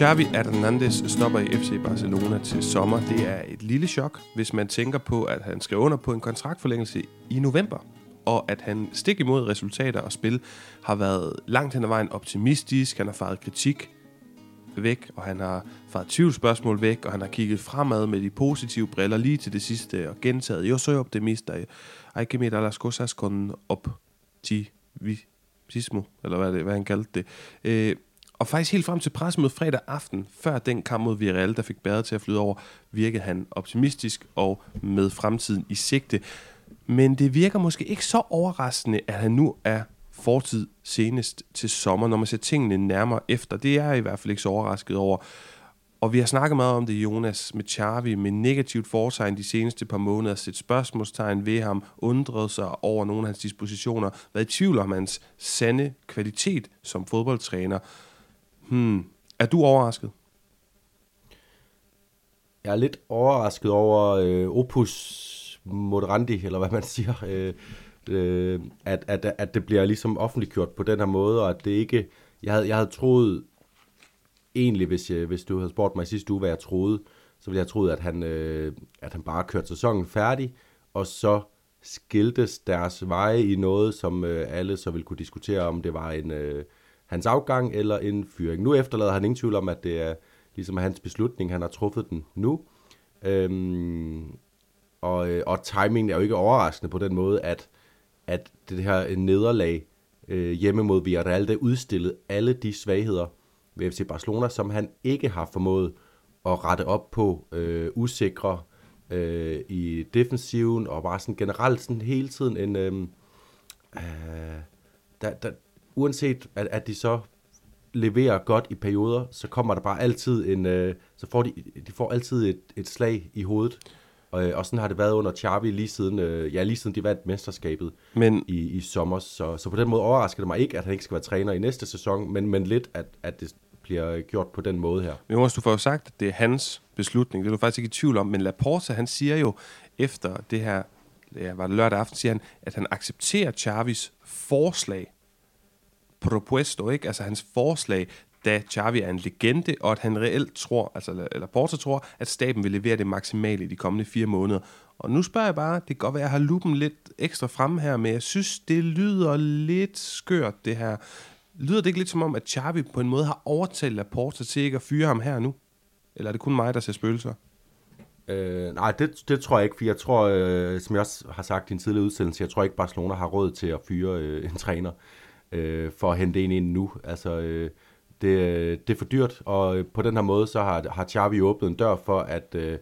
Xavi Hernandez stopper i FC Barcelona til sommer. Det er et lille chok, hvis man tænker på, at han skrev under på en kontraktforlængelse i november, og at han stik imod resultater og spil har været langt hen ad vejen optimistisk. Han har faret kritik væk, og han har faret tvivlsspørgsmål væk, og han har kigget fremad med de positive briller lige til det sidste og gentaget, jo så optimist, hay que mirar las cosas con optimismo, eller hvad, det, hvad han kaldte det. Øh, og faktisk helt frem til pressemødet fredag aften, før den kamp mod Villarreal, der fik bæret til at flyde over, virkede han optimistisk og med fremtiden i sigte. Men det virker måske ikke så overraskende, at han nu er fortid senest til sommer, når man ser tingene nærmere efter. Det er jeg i hvert fald ikke så overrasket over. Og vi har snakket meget om det, Jonas, med Charvi, med negativt foretegn de seneste par måneder, set spørgsmålstegn ved ham, undret sig over nogle af hans dispositioner, været i tvivl om hans sande kvalitet som fodboldtræner. Hmm. Er du overrasket? Jeg er lidt overrasket over øh, opus moderandi, eller hvad man siger, øh, øh, at, at, at det bliver ligesom offentliggjort på den her måde, og at det ikke... Jeg havde, jeg havde troet, egentlig, hvis, jeg, hvis du havde spurgt mig sidste uge, hvad jeg troede, så ville jeg have troet, at han, øh, at han bare kørte sæsonen færdig, og så skiltes deres veje i noget, som øh, alle så ville kunne diskutere, om det var en... Øh, hans afgang eller en fyring. Nu efterlader han ingen tvivl om, at det er ligesom hans beslutning, han har truffet den nu. Øhm, og, øh, og timingen er jo ikke overraskende på den måde, at, at det her nederlag øh, hjemme mod Villarreal, det udstillede alle de svagheder ved FC Barcelona, som han ikke har formået at rette op på øh, usikre øh, i defensiven, og bare sådan generelt sådan hele tiden en... Øh, øh, der, der, uanset at, at de så leverer godt i perioder, så kommer der bare altid en, øh, så får de, de får altid et, et slag i hovedet. Og, og sådan har det været under Xavi lige siden, øh, ja, lige siden de vandt mesterskabet men, i, i sommer. Så, så på den måde overrasker det mig ikke, at han ikke skal være træner i næste sæson, men, men lidt, at, at det bliver gjort på den måde her. Men Jonas, du får jo sagt, at det er hans beslutning. Det er du faktisk ikke i tvivl om. Men Laporta, han siger jo efter det her, ja, var det lørdag aften, siger han, at han accepterer Xavis forslag propuesto, ikke? altså hans forslag, da Xavi er en legende, og at han reelt tror, altså eller Porto tror, at staben vil levere det maksimale i de kommende fire måneder. Og nu spørger jeg bare, det kan godt være, at jeg har lupen lidt ekstra frem her, men jeg synes, det lyder lidt skørt, det her. Lyder det ikke lidt som om, at Xavi på en måde har overtalt Laporta til ikke at fyre ham her nu? Eller er det kun mig, der ser spøgelser? Øh, nej, det, det tror jeg ikke, for jeg tror, øh, som jeg også har sagt i en tidligere udsendelse, jeg tror ikke, Barcelona har råd til at fyre øh, en træner øh, for at hente en ind nu. Altså, øh, det, det er for dyrt, og på den her måde, så har, har Xavi åbnet en dør for, at øh,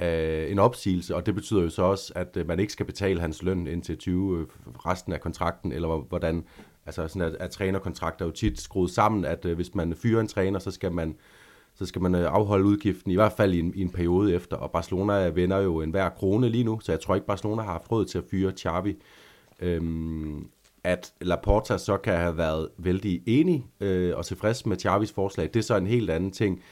øh en opsigelse, og det betyder jo så også, at øh, man ikke skal betale hans løn indtil 20 øh, resten af kontrakten, eller hvordan, altså sådan at, at trænerkontrakter er jo tit skruet sammen, at øh, hvis man fyrer en træner, så skal man så skal man øh, afholde udgiften, i hvert fald i en, i en periode efter, og Barcelona vender jo enhver krone lige nu, så jeg tror ikke, Barcelona har haft råd til at fyre Xavi. Øhm, at Laporta så kan have været vældig enig øh, og tilfreds med Xavis forslag, det er så en helt anden ting.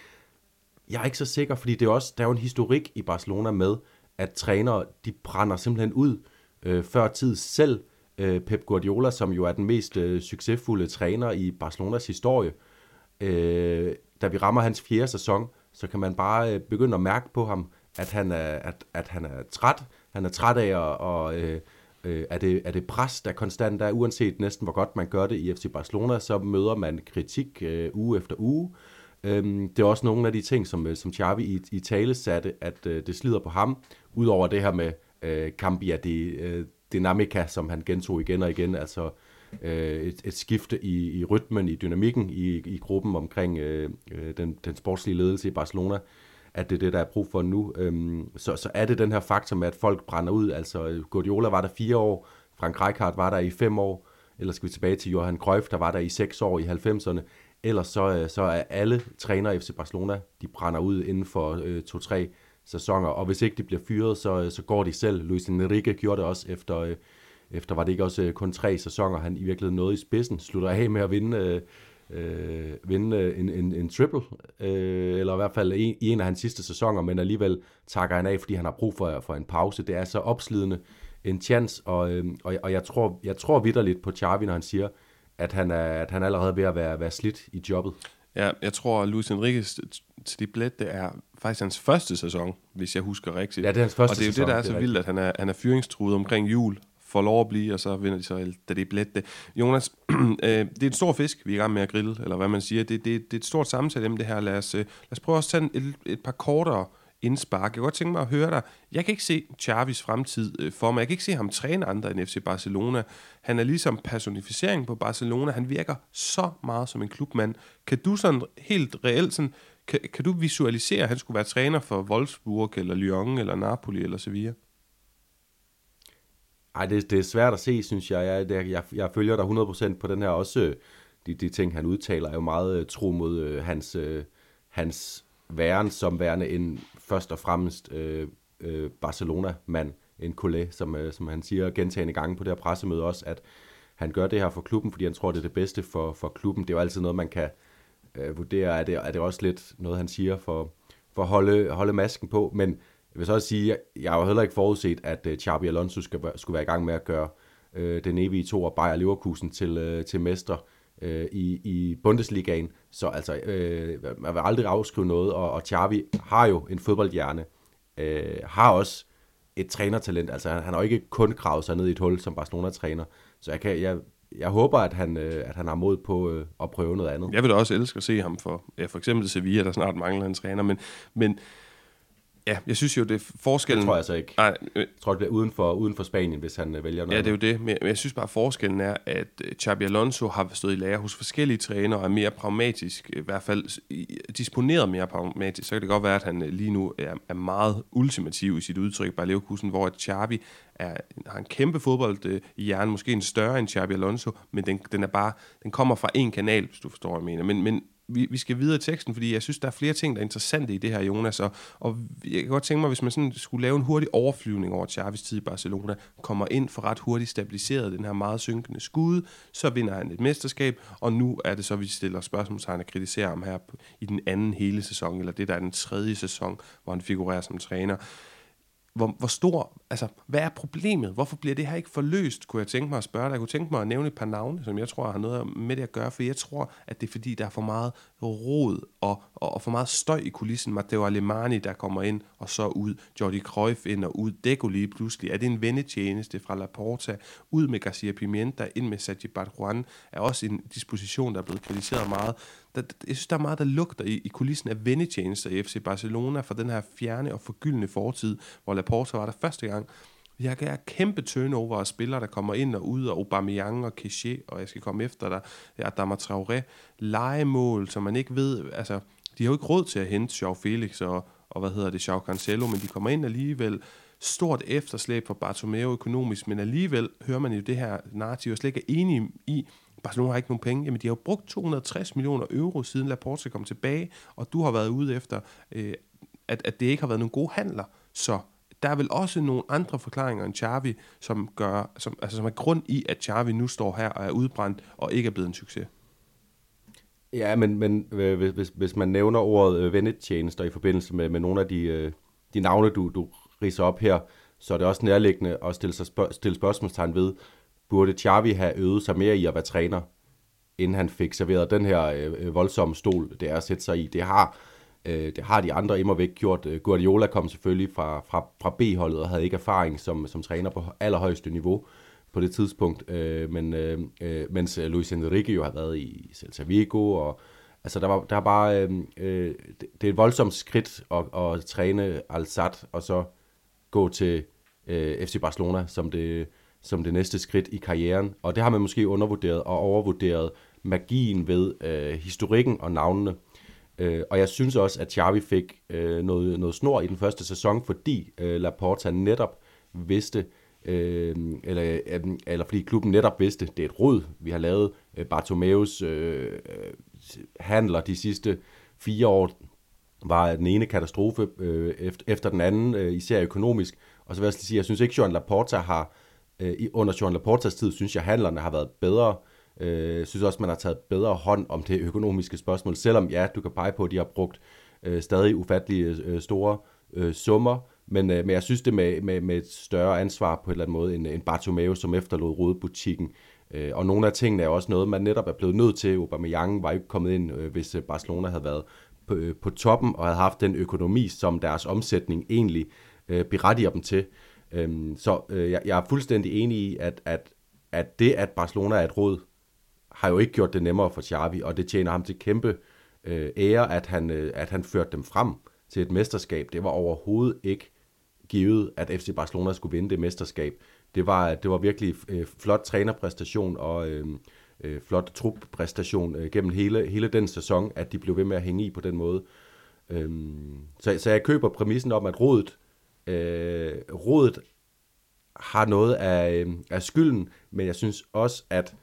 Jeg er ikke så sikker, fordi det er også, der er jo en historik i Barcelona med, at trænere, de brænder simpelthen ud øh, før tid selv. Øh, Pep Guardiola, som jo er den mest øh, succesfulde træner i Barcelonas historie, øh, da vi rammer hans fjerde sæson, så kan man bare øh, begynde at mærke på ham, at han er, at, at han er træt. Han er træt af at, og, øh, Øh, er, det, er det pres, der konstant er, uanset næsten hvor godt man gør det i FC Barcelona, så møder man kritik øh, uge efter uge. Øhm, det er også nogle af de ting, som, øh, som Xavi i, i tale satte, at øh, det slider på ham, udover det her med øh, Cambia de øh, Dynamica, som han gentog igen og igen, altså øh, et, et skifte i, i rytmen, i dynamikken i, i gruppen omkring øh, øh den, den sportslige ledelse i Barcelona at det er det, der er brug for nu. Øhm, så, så er det den her faktor med, at folk brænder ud. Altså, Guardiola var der fire år, Frank Rijkaard var der i fem år, eller skal vi tilbage til Johan Cruyff, der var der i seks år i 90'erne. Ellers så, øh, så er alle trænere i FC Barcelona, de brænder ud inden for øh, to-tre sæsoner, og hvis ikke de bliver fyret, så, øh, så går de selv. Luis Enrique gjorde det også efter, øh, efter var det ikke også øh, kun tre sæsoner, han i virkeligheden nåede i spidsen, slutter af med at vinde øh, øh, vinde en, en, en triple, øh, eller i hvert fald en, i en af hans sidste sæsoner, men alligevel takker han af, fordi han har brug for, for en pause. Det er så opslidende en chance, og, øh, og, og jeg tror, jeg tror vidderligt på Xavi, når han siger, at han er, at han allerede er ved at være, være slidt i jobbet. Ja, jeg tror, at Luis Enriquez til de blæt, det er faktisk hans første sæson, hvis jeg husker rigtigt. Ja, det er hans første Og det er jo sæson, det, der er det er så vildt, at han er, han er fyringstruet omkring jul, får lov at blive, og så vinder de så da det er blæt det. Jonas, øh, det er en stor fisk, vi er i gang med at grille, eller hvad man siger. Det, det, det er et stort samtale det her. Lad os, øh, lad os prøve at tage et, et par kortere indspark. Jeg kunne godt tænke mig at høre dig. Jeg kan ikke se Chavis fremtid øh, for mig. Jeg kan ikke se ham træne andre end FC Barcelona. Han er ligesom personificering på Barcelona. Han virker så meget som en klubmand. Kan du sådan helt reelt sådan, kan, kan du visualisere, at han skulle være træner for Wolfsburg, eller Lyon, eller Napoli, eller Sevilla? Ej, det, det er svært at se, synes jeg. Jeg, det, jeg, jeg følger dig 100% på den her også. De, de ting, han udtaler, er jo meget øh, tro mod øh, hans, øh, hans væren som værende en først og fremmest øh, øh, Barcelona-mand, en kollega, som, øh, som han siger gentagende gange på det her pressemøde også, at han gør det her for klubben, fordi han tror, det er det bedste for, for klubben. Det er jo altid noget, man kan øh, vurdere. Er det, er det også lidt noget, han siger for, for at holde, holde masken på, men jeg vil så også sige, at jeg har heller ikke forudset, at øh, Xabi Alonso skal, skulle være i gang med at gøre øh, den evige to og Bayer Leverkusen til, øh, til mester øh, i, i Bundesligaen. Så altså, øh, man vil aldrig afskrive noget, og, og Xavi har jo en fodboldhjerne, øh, har også et trænertalent. Altså, han, han har jo ikke kun gravet sig ned i et hul som Barcelona-træner. Så jeg, kan, jeg, jeg håber, at han, øh, at han har mod på øh, at prøve noget andet. Jeg vil da også elske at se ham for, ja, for eksempel Sevilla, der snart mangler en træner, men, men ja, jeg synes jo, det er forskellen... Det tror jeg så ikke. Nej, øh, Jeg tror, det bliver uden for, uden for Spanien, hvis han øh, vælger noget. Ja, det er jo det, men jeg synes bare, at forskellen er, at øh, Xabi Alonso har stået i lære hos forskellige trænere og er mere pragmatisk, i hvert fald disponeret mere pragmatisk. Så kan det godt være, at han øh, lige nu er, er meget ultimativ i sit udtryk by Leverkusen, hvor at Xabi er, har en kæmpe fodbold i hjernen, måske en større end Xabi Alonso, men den, den, er bare, den kommer fra en kanal, hvis du forstår, hvad jeg mener. Men, men vi, vi skal videre i teksten, fordi jeg synes, der er flere ting, der er interessante i det her, Jonas. Og, og jeg kan godt tænke mig, hvis man sådan skulle lave en hurtig overflyvning over Chavis tid i Barcelona, kommer ind for ret hurtigt stabiliseret den her meget synkende skud, så vinder han et mesterskab, og nu er det så, vi stiller spørgsmålstegn og kritiserer ham her i den anden hele sæson, eller det der er den tredje sæson, hvor han figurerer som træner hvor, hvor stor, altså, hvad er problemet? Hvorfor bliver det her ikke forløst, kunne jeg tænke mig at spørge dig. Jeg kunne tænke mig at nævne et par navne, som jeg tror har noget med det at gøre, for jeg tror, at det er fordi, der er for meget rod og, og, og for meget støj i kulissen. Matteo Alemani, der kommer ind og så ud. Jordi Cruyff ind og ud. Deco lige pludselig. Er det en vendetjeneste fra Laporta? Ud med Garcia Pimienta, ind med Sergi Barjuan, er også en disposition, der er blevet kritiseret meget. Der, jeg synes, der er meget, der lugter i, i kulissen af vendetjenester i FC Barcelona for den her fjerne og forgyldende fortid, hvor Laporta var der første gang. Jeg kan have kæmpe turnover af spillere, der kommer ind og ud, og Aubameyang og Keshe, og jeg skal komme efter dig, Adama Traoré, legemål, som man ikke ved, altså, de har jo ikke råd til at hente Joao Felix og, og hvad hedder det, Joao Cancelo, men de kommer ind alligevel, stort efterslæb for Bartomeu økonomisk, men alligevel hører man jo det her narrativ, og slet ikke er enige i, Barcelona har ikke nogen penge. Jamen, de har jo brugt 260 millioner euro, siden Laporte kom tilbage, og du har været ude efter, øh, at, at det ikke har været nogle gode handler. Så der er vel også nogle andre forklaringer end Xavi, som, gør, som, altså, som er grund i, at Xavi nu står her og er udbrændt og ikke er blevet en succes. Ja, men, men øh, hvis- hvis, hvis man nævner ordet øh, vendetjenester i forbindelse med, med nogle af de, øh, de navne, du, du riser op her, så er det også nærliggende at stille, sig spørg- stille spørgsmålstegn ved, burde Xavi have øvet sig mere i at være træner, inden han fik serveret den her øh, øh voldsomme stol, det er at sætte sig i. Det har, øh, det har de andre immer væk gjort. Øh, Guardiola kom selvfølgelig fra, fra, fra B-holdet og havde ikke erfaring som, som træner på allerhøjeste niveau på det tidspunkt, øh, men øh, øh mens øh, Luis Enrique jo har været i Celta Vigo, og altså der var der var bare, øh, det, det er et voldsomt skridt at, at træne Al-Sad, og så gå til øh, FC Barcelona som det, som det næste skridt i karrieren. Og det har man måske undervurderet og overvurderet magien ved øh, historikken og navnene. Øh, og jeg synes også, at Xavi fik øh, noget, noget snor i den første sæson, fordi øh, Laporta netop vidste, øh, eller, øh, eller fordi klubben netop vidste, det er et rod, vi har lavet. Øh, Bartomeus øh, øh, handler de sidste fire år var den ene katastrofe øh, efter, efter den anden, øh, især økonomisk. Og så vil jeg også lige sige, jeg synes ikke, Joan Laporta har, øh, under Joan Laportas tid, synes jeg, handlerne har været bedre. Øh, jeg synes også, man har taget bedre hånd om det økonomiske spørgsmål, selvom ja, du kan pege på, at de har brugt øh, stadig ufattelige øh, store øh, summer, men, øh, men jeg synes det med, med, med et større ansvar på en eller anden måde, end, end Bartomeu, som efterlod rodebutikken. Øh, og nogle af tingene er også noget, man netop er blevet nødt til. Aubameyang var ikke kommet ind, øh, hvis øh, Barcelona havde været på, øh, på toppen og havde haft den økonomi, som deres omsætning egentlig øh, berettiger dem til. Øh, så øh, jeg, jeg er fuldstændig enig i, at, at, at det, at Barcelona er et råd, har jo ikke gjort det nemmere for Xavi, og det tjener ham til kæmpe øh, ære, at han, øh, at han førte dem frem til et mesterskab. Det var overhovedet ikke givet, at FC Barcelona skulle vinde det mesterskab. Det var, det var virkelig øh, flot trænerpræstation og øh, øh, flot truppræstation øh, gennem hele, hele den sæson, at de blev ved med at hænge i på den måde. Øh, så, så jeg køber præmissen om, at rådet, øh, rådet har noget af, øh, af skylden, men jeg synes også, at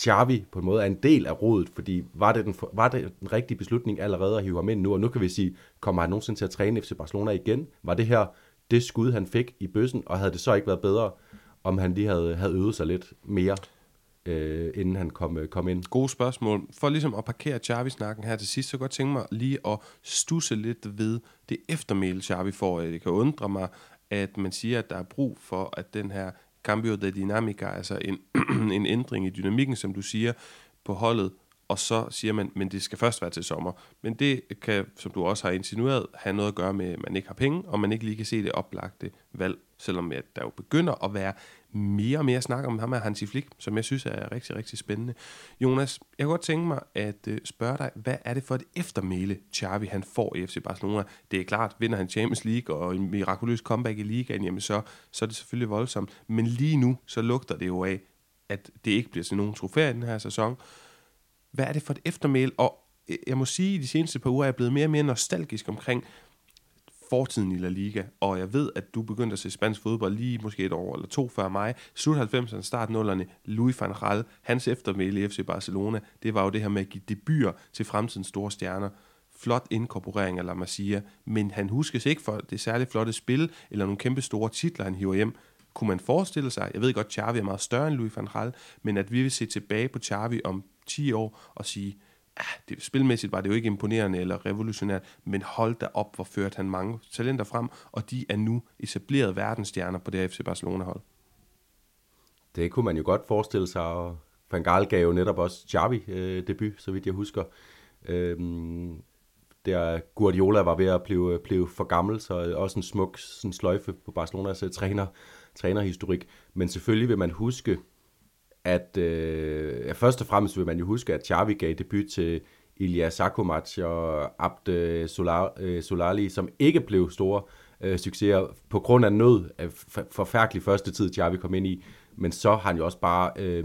Xavi på en måde er en del af rådet, fordi var det, den, var det den rigtige beslutning allerede at hive ham ind nu, og nu kan vi sige, kommer han nogensinde til at træne FC Barcelona igen? Var det her det skud, han fik i bøssen, og havde det så ikke været bedre, om han lige havde, havde øvet sig lidt mere, øh, inden han kom, øh, kom ind? Gode spørgsmål. For ligesom at parkere Xavi-snakken her til sidst, så godt tænke mig lige at stusse lidt ved det eftermæle, Xavi får. Øh, det kan undre mig, at man siger, at der er brug for, at den her cambio de dinamica, altså en, en ændring i dynamikken, som du siger, på holdet, og så siger man, men det skal først være til sommer. Men det kan, som du også har insinueret, have noget at gøre med, at man ikke har penge, og man ikke lige kan se det oplagte valg, selvom at der jo begynder at være mere og mere snak om ham her Hansi Flick, som jeg synes er rigtig, rigtig spændende. Jonas, jeg kunne godt tænke mig at øh, spørge dig, hvad er det for et eftermæle, Xavi han får i FC Barcelona? Det er klart, vinder han Champions League og en mirakuløs comeback i ligaen, jamen så, så er det selvfølgelig voldsomt. Men lige nu, så lugter det jo af, at det ikke bliver til nogen trofæer i den her sæson. Hvad er det for et eftermæl? Og øh, jeg må sige, at de seneste par uger er jeg blevet mere og mere nostalgisk omkring fortiden i La Liga, og jeg ved, at du begyndte at se spansk fodbold lige måske et år eller to før mig. Slut 90'erne, start 0'erne, Louis van Gaal, hans eftermæle i FC Barcelona, det var jo det her med at give debuter til fremtidens store stjerner. Flot inkorporering af La Masia, men han huskes ikke for det særligt flotte spil, eller nogle kæmpe store titler, han hiver hjem. Kunne man forestille sig, jeg ved godt, Xavi er meget større end Louis van Gaal, men at vi vil se tilbage på Xavi om 10 år og sige, Ah, det, spilmæssigt var det jo ikke imponerende eller revolutionært, men hold da op, hvor førte han mange talenter frem, og de er nu etableret verdensstjerner på det FC Barcelona-hold. Det kunne man jo godt forestille sig, og Van Gaal gav jo netop også Xavi øh, debut, så vidt jeg husker. Øhm, der Guardiola var ved at blive, blive for gammel, så også en smuk sådan sløjfe på Barcelonas øh, træner, trænerhistorik. Men selvfølgelig vil man huske at øh, først og fremmest vil man jo huske, at Xavi gav debut til Ilya Sakomac og Abde Solar, øh, Solali, som ikke blev store øh, succeser på grund af nød af forfærdelig første tid, Xavi kom ind i. Men så har han jo også bare øh,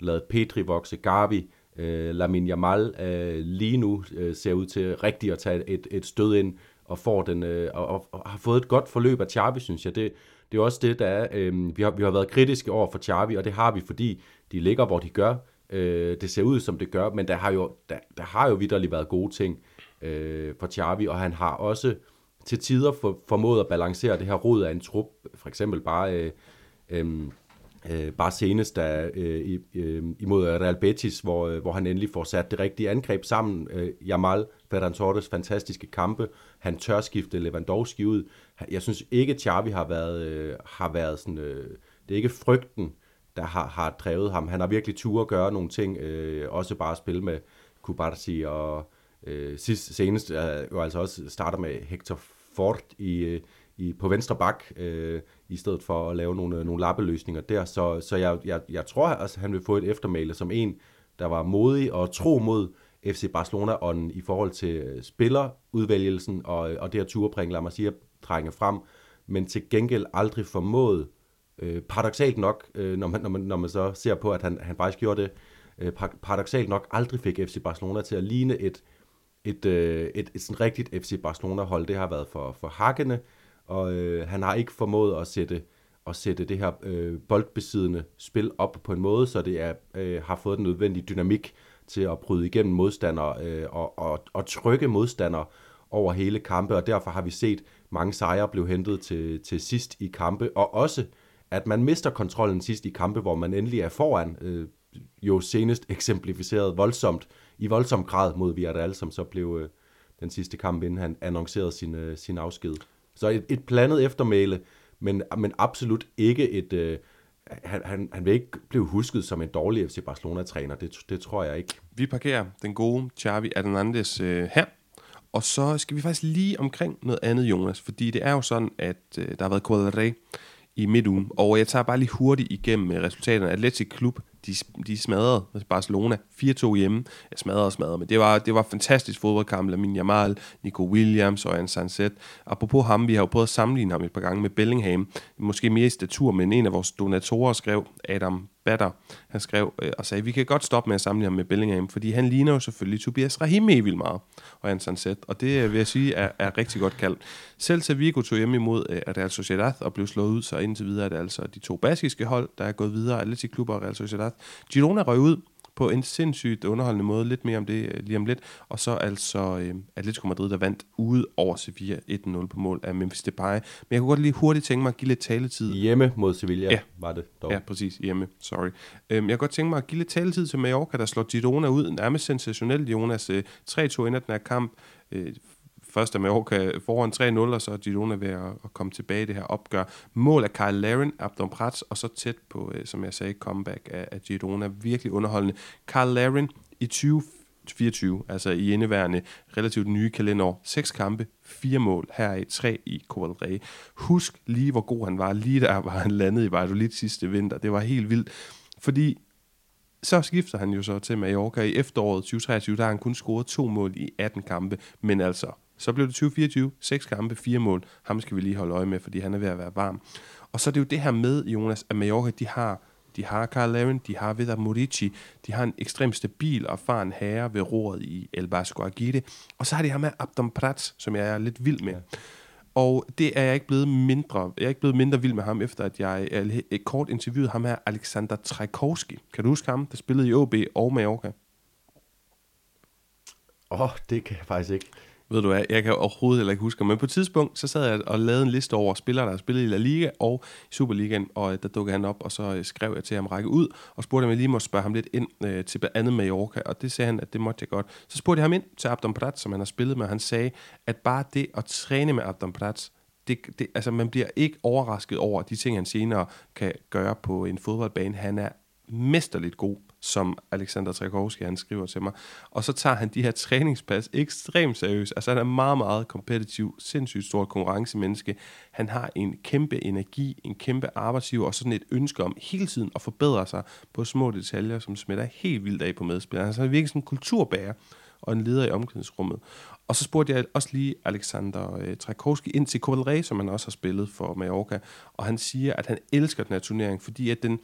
lavet Petri vokse, Gavi, øh, Lamin Jamal øh, lige nu øh, ser ud til rigtigt at tage et, et stød ind og får den øh, og, og har fået et godt forløb af Xavi, synes jeg. Det, det er også det, der er. Øh, vi, har, vi har været kritiske over for Xavi, og det har vi, fordi de ligger, hvor de gør. Øh, det ser ud, som det gør, men der har jo, der, der har jo vidderligt været gode ting øh, for Xavi, og han har også til tider for, formået at balancere det her rod af en trup. For eksempel bare... Øh, øh, Øh, bare senest da, øh, øh, imod Real Betis, hvor, øh, hvor han endelig får sat det rigtige angreb sammen. Øh, Jamal Ferran Torres fantastiske kampe. Han tør skifte Lewandowski ud. Jeg synes ikke, Xavi har været, øh, har været sådan... Øh, det er ikke frygten, der har, har drevet ham. Han har virkelig tur at gøre nogle ting. Øh, også bare at spille med Kubarsi og øh, sidst, senest øh, jo altså også starter med Hector Ford i, øh, i, på venstre bak, øh, i stedet for at lave nogle, nogle lappeløsninger der. Så, så jeg, jeg, jeg tror, at han vil få et eftermæle som en, der var modig og tro mod FC Barcelona-ånden i forhold til øh, spillerudvælgelsen og, og det at turbringe, lad mig sige, trænge frem, men til gengæld aldrig formået, øh, paradoxalt nok, øh, når, man, når, man, når man så ser på, at han, han faktisk gjorde det, øh, paradoxalt nok aldrig fik FC Barcelona til at ligne et, et, øh, et, et, et sådan rigtigt FC Barcelona-hold. Det har været for, for hakkende, og øh, han har ikke formået at sætte, at sætte det her øh, boldbesiddende spil op på en måde, så det er, øh, har fået den nødvendige dynamik til at bryde igennem modstandere øh, og, og, og trykke modstandere over hele kampe, og derfor har vi set mange sejre blive hentet til, til sidst i kampe, og også at man mister kontrollen sidst i kampe, hvor man endelig er foran, øh, jo senest eksemplificeret voldsomt, i voldsom grad mod Villarreal, som så blev øh, den sidste kamp, inden han annoncerede sin, øh, sin afsked. Så et, et blandet eftermæle, men, men absolut ikke et, øh, han, han, han vil ikke blive husket som en dårlig FC Barcelona-træner. Det, det tror jeg ikke. Vi parkerer den gode Xavi Hernandez øh, her. Og så skal vi faktisk lige omkring noget andet, Jonas. Fordi det er jo sådan, at øh, der har været Quadre i midtugen. Og jeg tager bare lige hurtigt igennem øh, resultaterne. Atletic Klub, de, de smadrede altså, Barcelona 4-2 hjemme. Jeg smadrede og smadrede, men det var, det var fantastisk fodboldkamp. Lamin Jamal, Nico Williams og Jan Sanset. Apropos ham, vi har jo prøvet at sammenligne ham et par gange med Bellingham. Måske mere i statur, men en af vores donatorer skrev, Adam Batter, han skrev øh, og sagde, vi kan godt stoppe med at sammenligne ham med Bellingham, fordi han ligner jo selvfølgelig Tobias Rahim vildt meget, og han Set, og det øh, vil jeg sige er, er rigtig godt kaldt. Selv til Vigo tog hjem imod øh, Real Sociedad og blev slået ud, så indtil videre er det altså de to baskiske hold, der er gået videre, Atletic Klub og Real Sociedad. Girona røg ud på en sindssygt underholdende måde. Lidt mere om det øh, lige om lidt. Og så altså øh, Atletico Madrid, der vandt ude over Sevilla 1-0 på mål af Memphis Depay. Men jeg kunne godt lige hurtigt tænke mig at give lidt taletid. Hjemme mod Sevilla Ja. var det dog. Ja, præcis. Hjemme. Sorry. Øhm, jeg kunne godt tænke mig at give lidt taletid til Mallorca, der slår Girona ud. Nærmest sensationelt, Jonas. Øh, 3-2 ender den her kamp. Øh, først er Mallorca foran 3-0, og så er Girona ved at, at komme tilbage i det her opgør. Mål af Kyle Laren, Abdon Prats, og så tæt på, øh, som jeg sagde, comeback af, af Girona. Virkelig underholdende. Kyle Laren i 2024, altså i indeværende relativt nye kalenderår. Seks kampe, fire mål, heraf tre i Copa del Rey. Husk lige, hvor god han var, lige der var han landet i Valladolid sidste vinter. Det var helt vildt, fordi så skifter han jo så til Mallorca i efteråret 2023, der har han kun scoret to mål i 18 kampe, men altså, så blev det 2024, seks kampe, fire mål. Ham skal vi lige holde øje med, fordi han er ved at være varm. Og så er det jo det her med, Jonas, at Mallorca, de har de har Carl Laren, de har Vedar Morici, de har en ekstremt stabil og erfaren herre ved roret i El Basco Aguirre, og så har de ham med Abdom Prats, som jeg er lidt vild med. Og det er jeg ikke blevet mindre, jeg er ikke blevet mindre vild med ham, efter at jeg et kort interviewede ham her, Alexander Trajkovski. Kan du huske ham, der spillede i OB og Mallorca? Åh, oh, det kan jeg faktisk ikke. Ved du hvad, jeg kan overhovedet heller ikke huske men på et tidspunkt, så sad jeg og lavede en liste over spillere, der har spillet i La Liga og i Superligaen, og øh, der dukkede han op, og så øh, skrev jeg til ham række ud, og spurgte om jeg lige måtte spørge ham lidt ind øh, til blandt andet Mallorca, og det sagde han, at det måtte jeg godt. Så spurgte jeg ham ind til Abdon Prats, som han har spillet med, og han sagde, at bare det at træne med Abdon Prats, det, det, altså man bliver ikke overrasket over de ting, han senere kan gøre på en fodboldbane. Han er mesterligt god som Alexander Trakowski, han skriver til mig. Og så tager han de her træningspas ekstremt seriøst. Altså han er meget, meget kompetitiv, sindssygt stor konkurrencemenneske. Han har en kæmpe energi, en kæmpe arbejdsgiver og sådan et ønske om hele tiden at forbedre sig på små detaljer, som smitter helt vildt af på medspillerne. Altså han er virkelig sådan en kulturbærer og en leder i omklædningsrummet. Og så spurgte jeg også lige Alexander øh, Trakowski ind til Coral som han også har spillet for Mallorca, og han siger, at han elsker den her turnering, fordi at den,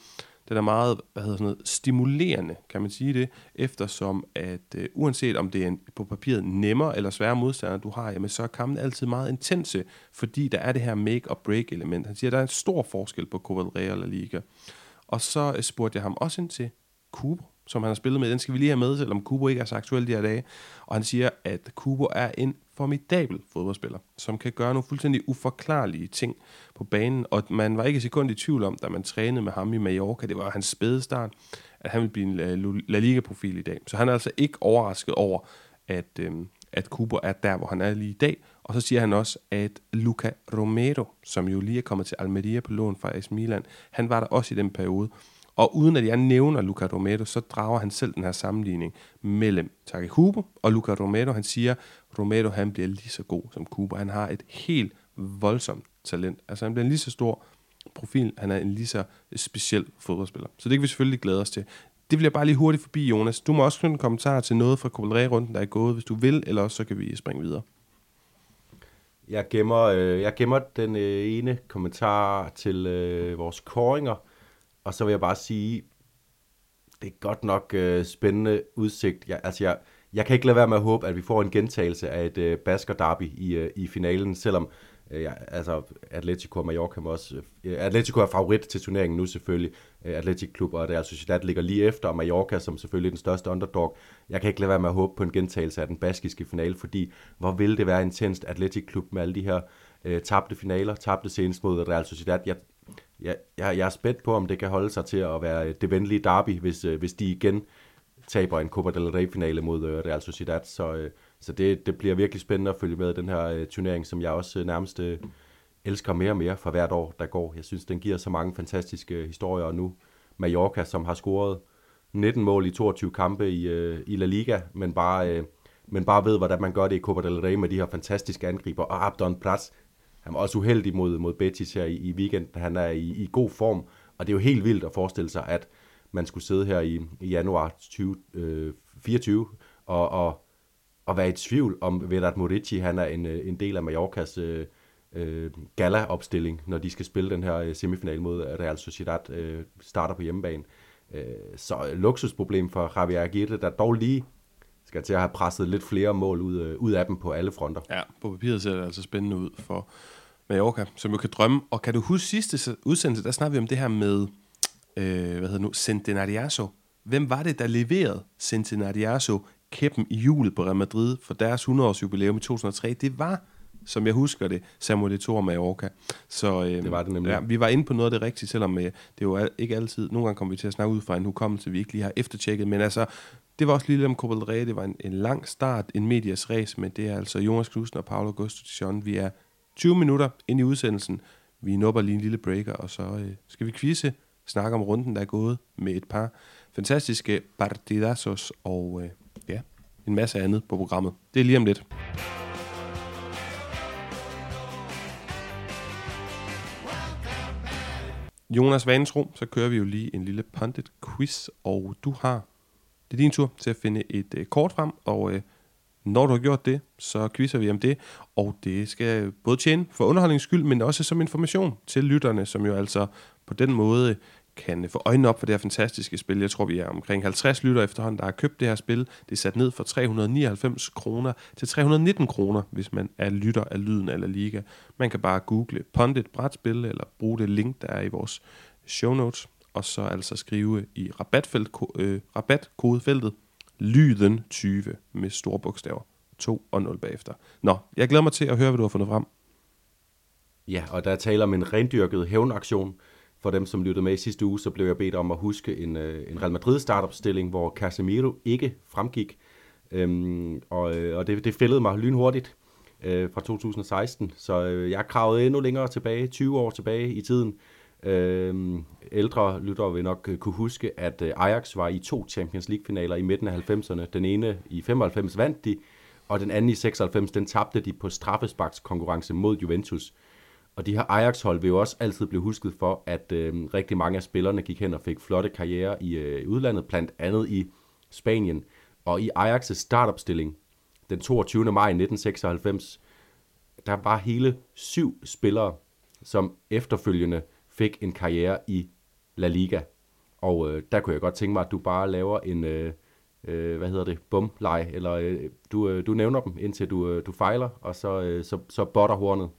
den er meget hvad hedder sådan noget, stimulerende, kan man sige det, eftersom at øh, uanset om det er en, på papiret nemmere eller sværere modstander, du har, jamen, så er kampen altid meget intense, fordi der er det her make-or-break element. Han siger, at der er en stor forskel på Copa del og La Liga. Og så øh, spurgte jeg ham også ind til Kubo, som han har spillet med. Den skal vi lige have med, selvom Kubo ikke er så aktuel de her dage. Og han siger, at Kubo er en formidabel fodboldspiller, som kan gøre nogle fuldstændig uforklarlige ting på banen. Og man var ikke et sekund i tvivl om, da man trænede med ham i Mallorca, det var hans spæde start, at han ville blive en La Liga-profil i dag. Så han er altså ikke overrasket over, at, øh, at Kubo er der, hvor han er lige i dag. Og så siger han også, at Luca Romero, som jo lige er kommet til Almeria på lån fra AS Milan, han var der også i den periode. Og uden at jeg nævner Luca Romero, så drager han selv den her sammenligning mellem Taki Kubo og Luca Romero. Han siger, Romero han bliver lige så god som Cooper. Han har et helt voldsomt talent. Altså han bliver en lige så stor profil. Han er en lige så speciel fodboldspiller. Så det kan vi selvfølgelig glæde os til. Det vil jeg bare lige hurtigt forbi, Jonas. Du må også knytte en kommentar til noget fra Copa runden der er gået, hvis du vil, eller også så kan vi springe videre. Jeg gemmer, øh, jeg gemmer den øh, ene kommentar til øh, vores koringer, og så vil jeg bare sige, det er godt nok øh, spændende udsigt. Jeg, altså jeg, jeg kan ikke lade være med at håbe, at vi får en gentagelse af et øh, Basker Derby i, øh, i finalen, selvom øh, altså Atletico og Mallorca må også... Øh, Atletico er favorit til turneringen nu selvfølgelig. Øh, Atletic Klub og Real Sociedad ligger lige efter, og Mallorca som selvfølgelig er den største underdog. Jeg kan ikke lade være med at håbe på en gentagelse af den baskiske finale, fordi hvor vil det være intenst Atletic Klub med alle de her øh, tabte finaler, tabte senest mod Real Sociedad. Jeg, jeg, jeg, jeg er spændt på, om det kan holde sig til at være øh, det venlige derby, hvis, øh, hvis de igen taber en Copa del Rey-finale mod øh, Real Sociedad. Så, øh, så det, det bliver virkelig spændende at følge med i den her øh, turnering, som jeg også øh, nærmest øh, elsker mere og mere for hvert år, der går. Jeg synes, den giver så mange fantastiske øh, historier, og nu Mallorca, som har scoret 19 mål i 22 kampe i, øh, i La Liga, men bare, øh, men bare ved, hvordan man gør det i Copa del Rey med de her fantastiske angriber. Og Abdon Prats, han var også uheldig mod, mod Betis her i, i weekenden. Han er i, i god form, og det er jo helt vildt at forestille sig, at man skulle sidde her i, i januar 2024 øh, og, og, og være i tvivl om Vedat Morici, han er en, øh, en del af Mallorcas øh, øh, gala-opstilling, når de skal spille den her øh, semifinal mod Real Sociedad, øh, starter på hjemmebane. Øh, så luksusproblem for Javier Aguirre, der dog lige skal til at have presset lidt flere mål ud, øh, ud af dem på alle fronter. Ja, på papiret ser det altså spændende ud for Mallorca, som jo kan drømme. Og kan du huske sidste udsendelse, der snakkede vi om det her med, øh, hvad hedder nu, Centenariaso. Hvem var det, der leverede Centenariaso kæppen i julet på Real Madrid for deres 100-års jubilæum i 2003? Det var som jeg husker det, Samuel Eto'o og Mallorca. Så øh, det var det nemlig. Ja, vi var inde på noget af det rigtige, selvom øh, det er jo ikke altid, nogle gange kommer vi til at snakke ud fra en hukommelse, vi ikke lige har eftertjekket, men altså, det var også lige om Copa del Rey, det var en, en lang start, en medias race, men det er altså Jonas Knudsen og Paolo Gustafsson. Vi er 20 minutter ind i udsendelsen, vi nupper lige en lille breaker, og så øh, skal vi quizze, snakke om runden, der er gået med et par fantastiske partidazos og øh, ja, en masse andet på programmet. Det er lige om lidt. Jonas Vanesro, så kører vi jo lige en lille pundit quiz, og du har, det er din tur til at finde et øh, kort frem, og øh, når du har gjort det, så quizzer vi om det, og det skal både tjene for underholdnings skyld, men også som information til lytterne, som jo altså på den måde kan få øjnene op for det her fantastiske spil. Jeg tror, vi er omkring 50 lytter efterhånden, der har købt det her spil. Det er sat ned fra 399 kroner til 319 kroner, hvis man er lytter af Lyden eller Liga. Man kan bare google Pondit Brætspil, eller bruge det link, der er i vores show notes, og så altså skrive i rabatfelt, øh, rabatkodefeltet Lyden 20 med store bogstaver. 2 og 0 bagefter. Nå, jeg glæder mig til at høre, hvad du har fundet frem. Ja, og der taler om en rendyrket hævnaktion, for dem, som lyttede med i sidste uge, så blev jeg bedt om at huske en, øh, en Real Madrid startup-stilling, hvor Casemiro ikke fremgik. Øhm, og øh, og det, det fældede mig lynhurtigt øh, fra 2016, så øh, jeg kravede endnu længere tilbage, 20 år tilbage i tiden. Øh, ældre lyttere vil nok øh, kunne huske, at øh, Ajax var i to Champions League-finaler i midten af 90'erne. Den ene i 95 vandt de, og den anden i 96, den tabte de på straffesparkskonkurrence mod Juventus. Og de her Ajax-hold vil jo også altid blive husket for, at øh, rigtig mange af spillerne gik hen og fik flotte karriere i øh, udlandet, blandt andet i Spanien. Og i Ajax' startopstilling den 22. maj 1996, der var hele syv spillere, som efterfølgende fik en karriere i La Liga. Og øh, der kunne jeg godt tænke mig, at du bare laver en, øh, øh, hvad hedder det, bumleje, eller øh, du, øh, du nævner dem, indtil du, øh, du fejler, og så, øh, så, så botter hornet.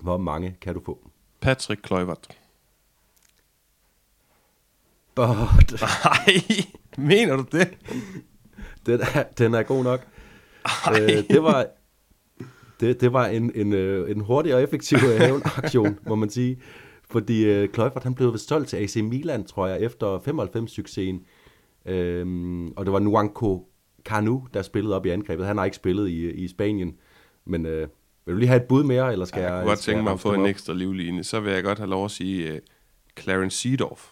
Hvor mange kan du få? Patrick Kluivert. But... Nej, mener du det? Den er, den er god nok. Øh, det var, det, det var en, en, øh, en hurtig og effektiv øh, hævnaktion, må man sige. Fordi uh, Kluivert, han blev solgt til AC Milan, tror jeg, efter 95-succesen. Øhm, og det var Nuanco Canu, der spillede op i angrebet. Han har ikke spillet i, i Spanien, men uh, vil du lige have et bud mere, eller skal ja, jeg... Jeg kunne godt tænke mig at få en ekstra livline. Så vil jeg godt have lov at sige uh, Clarence Seedorf.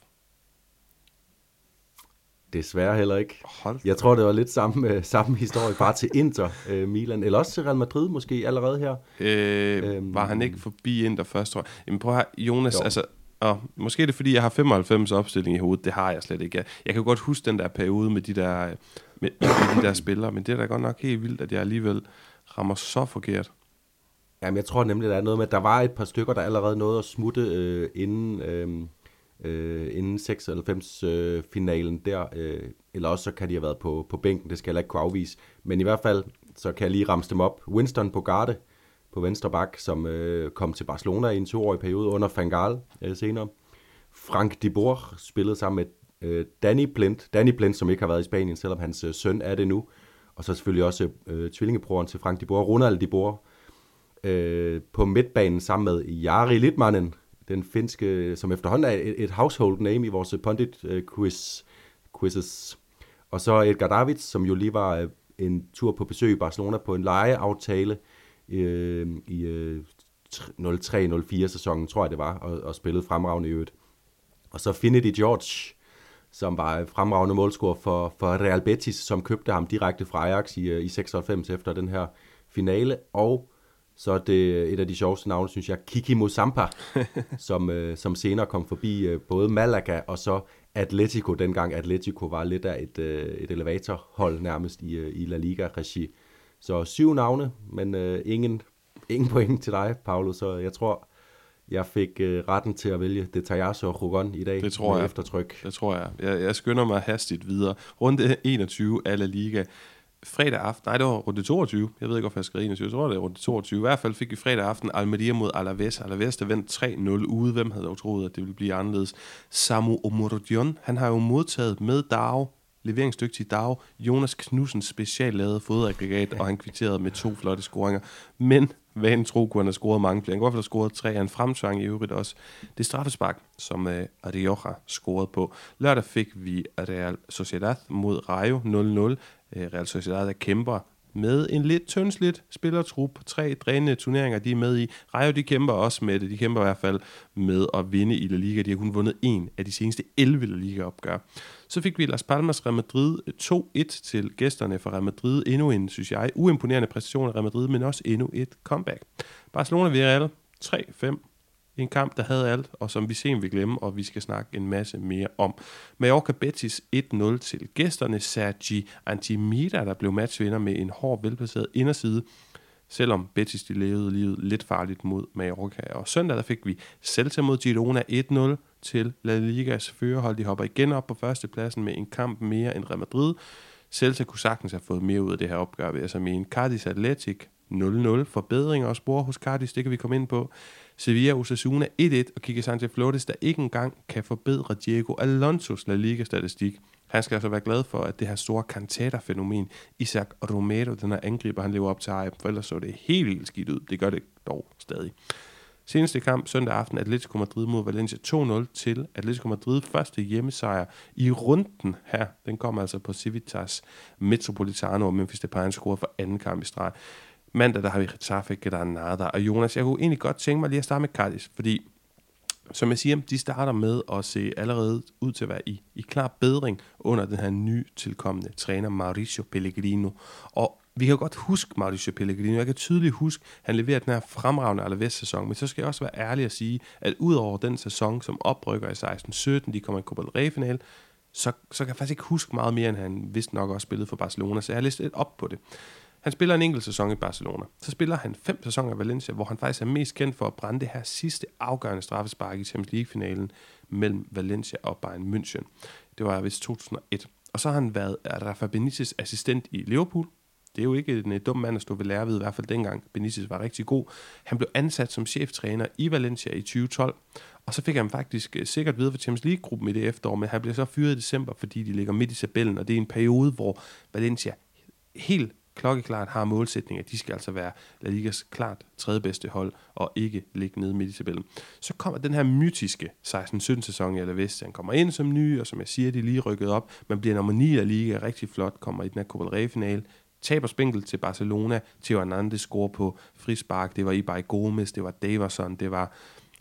Desværre heller ikke. Hold jeg tror, det var lidt samme, uh, samme historie, bare til Inter uh, Milan, eller også til Real Madrid måske allerede her. Øh, øhm, var han ikke forbi Inter først, tror jeg. Jamen prøv her, Jonas, jo. altså, og måske er det fordi, jeg har 95 opstilling i hovedet. Det har jeg slet ikke. Jeg, jeg kan godt huske den der periode med de der, med, med de der spillere, men det er da godt nok helt vildt, at jeg alligevel rammer så forkert. Jamen, jeg tror nemlig, der er noget med, at der var et par stykker, der allerede nåede at smutte øh, inden, øh, øh, inden 96-finalen øh, der. Øh, eller også så kan de have været på, på bænken, det skal jeg ikke kunne afvise. Men i hvert fald, så kan jeg lige ramse dem op. Winston Bogarde på venstre bak, som øh, kom til Barcelona i en toårig periode under Fangal øh, senere. Frank de Boer spillede sammen med øh, Danny Plint, Danny Plint, som ikke har været i Spanien, selvom hans øh, søn er det nu. Og så selvfølgelig også øh, tvillingebroren til Frank de Boer, Ronald de Boer, øh, på midtbanen sammen med Jari Litmanen, den finske, som efterhånden er et, et household name i vores pundit øh, quiz, quizzes. Og så Edgar Davids, som jo lige var øh, en tur på besøg i Barcelona på en lejeaftale øh, i øh, 03-04 sæsonen, tror jeg det var, og, og spillede fremragende i øvrigt. Og så Finity George, som var fremragende målscorer for, for Real Betis, som købte ham direkte fra Ajax i, øh, i 96 efter den her finale. Og så er det et af de sjoveste navne, synes jeg, Kiki Musampa, som, øh, som senere kom forbi øh, både Malaga og så Atletico, dengang Atletico var lidt af et, øh, et elevatorhold nærmest i, øh, i La Liga-regi. Så syv navne, men øh, ingen, ingen point til dig, Paolo, så jeg tror, jeg fik øh, retten til at vælge Detallazo og Rugon i dag det tror jeg. eftertryk. Det tror jeg. jeg. Jeg skynder mig hastigt videre. Runde 21 af La Liga fredag aften, nej det var runde 22, jeg ved ikke, hvorfor jeg skrev 21, jeg tror det var runde 22, i hvert fald fik vi fredag aften Almeria mod Alaves, Alaves der vandt 3-0 ude, hvem havde dog troet, at det ville blive anderledes. Samu Omorodion, han har jo modtaget med Dao, leveringsdygtig Dao, Jonas Knudsen speciallavet fodaggregat, og han kvitterede med to flotte scoringer, men vanen tro kunne han have scoret mange flere. Han kunne i hvert fald have scoret tre han en fremtvang i øvrigt også. Det straffespark, som øh, uh, Rioja scorede på. Lørdag fik vi Real Sociedad mod Rayo 0-0. Øh, Real Sociedad der kæmper med en lidt tyndsligt spillertrup. Tre drænende turneringer, de er med i. Rayo, de kæmper også med det. De kæmper i hvert fald med at vinde i La Liga. De har kun vundet en af de seneste 11 La Liga-opgør. Så fik vi Las Palmas Real Madrid 2-1 til gæsterne for Real Madrid. Endnu en, synes jeg, uimponerende præstation af Real Madrid, men også endnu et comeback. Barcelona Villarreal 3-5 en kamp, der havde alt, og som vi sent vil glemme, og vi skal snakke en masse mere om. Mallorca Betis 1-0 til gæsterne. Sergi Antimida, der blev matchvinder med en hård, velplaceret inderside, selvom Betis de levede livet lidt farligt mod Mallorca. Og søndag der fik vi Celta mod Girona 1-0 til La Ligas førerhold. De hopper igen op på førstepladsen med en kamp mere end Real Madrid. Celta kunne sagtens have fået mere ud af det her opgør, ved at mene. Cardis Athletic 0-0. Forbedringer og spor hos Cardis, det kan vi komme ind på. Sevilla Osasuna 1-1, og Kike Sanchez Flores, der ikke engang kan forbedre Diego Alonso's La Liga-statistik. Han skal altså være glad for, at det her store Cantata-fænomen, Isaac Romero, den her angriber, han lever op til hype, for ellers så det helt, helt skidt ud. Det gør det dog stadig. Seneste kamp søndag aften, Atletico Madrid mod Valencia 2-0 til Atletico Madrid første hjemmesejr i runden her. Den kommer altså på Civitas Metropolitano, og Memphis Depay scorer for anden kamp i streg. Mandag, der har vi Getafe, Granada og Jonas. Jeg kunne egentlig godt tænke mig lige at starte med Cardis, fordi som jeg siger, de starter med at se allerede ud til at være i, i klar bedring under den her nye tilkommende træner Mauricio Pellegrino. Og vi kan godt huske Mauricio Pellegrino. Jeg kan tydeligt huske, at han leverer den her fremragende Alaves-sæson. Men så skal jeg også være ærlig at sige, at udover den sæson, som oprykker i 16-17, de kommer i Copa del Rey-final, så, så kan jeg faktisk ikke huske meget mere, end han vist nok også spillede for Barcelona. Så jeg har læst lidt op på det. Han spiller en enkelt sæson i Barcelona. Så spiller han fem sæsoner i Valencia, hvor han faktisk er mest kendt for at brænde det her sidste afgørende straffespark i Champions League-finalen mellem Valencia og Bayern München. Det var vist 2001. Og så har han været Rafa Benitez assistent i Liverpool. Det er jo ikke en øh, dum mand at stå ved lære ved, i hvert fald dengang Benitez var rigtig god. Han blev ansat som cheftræner i Valencia i 2012, og så fik han faktisk øh, sikkert videre for Champions League-gruppen i det efterår, men han blev så fyret i december, fordi de ligger midt i tabellen, og det er en periode, hvor Valencia helt klokkeklart har målsætning, at de skal altså være La Ligas klart tredje bedste hold, og ikke ligge nede midt i tabellen. Så kommer den her mytiske 16-17 sæson i Alaves, han kommer ind som ny, og som jeg siger, de lige rykket op, man bliver nummer 9 i La Liga, rigtig flot, kommer i den her Copa del Rey-finale, taber spinkel til Barcelona, Theo Hernandez scorer på frispark, det var Ibai Gomes, det var Davison, det var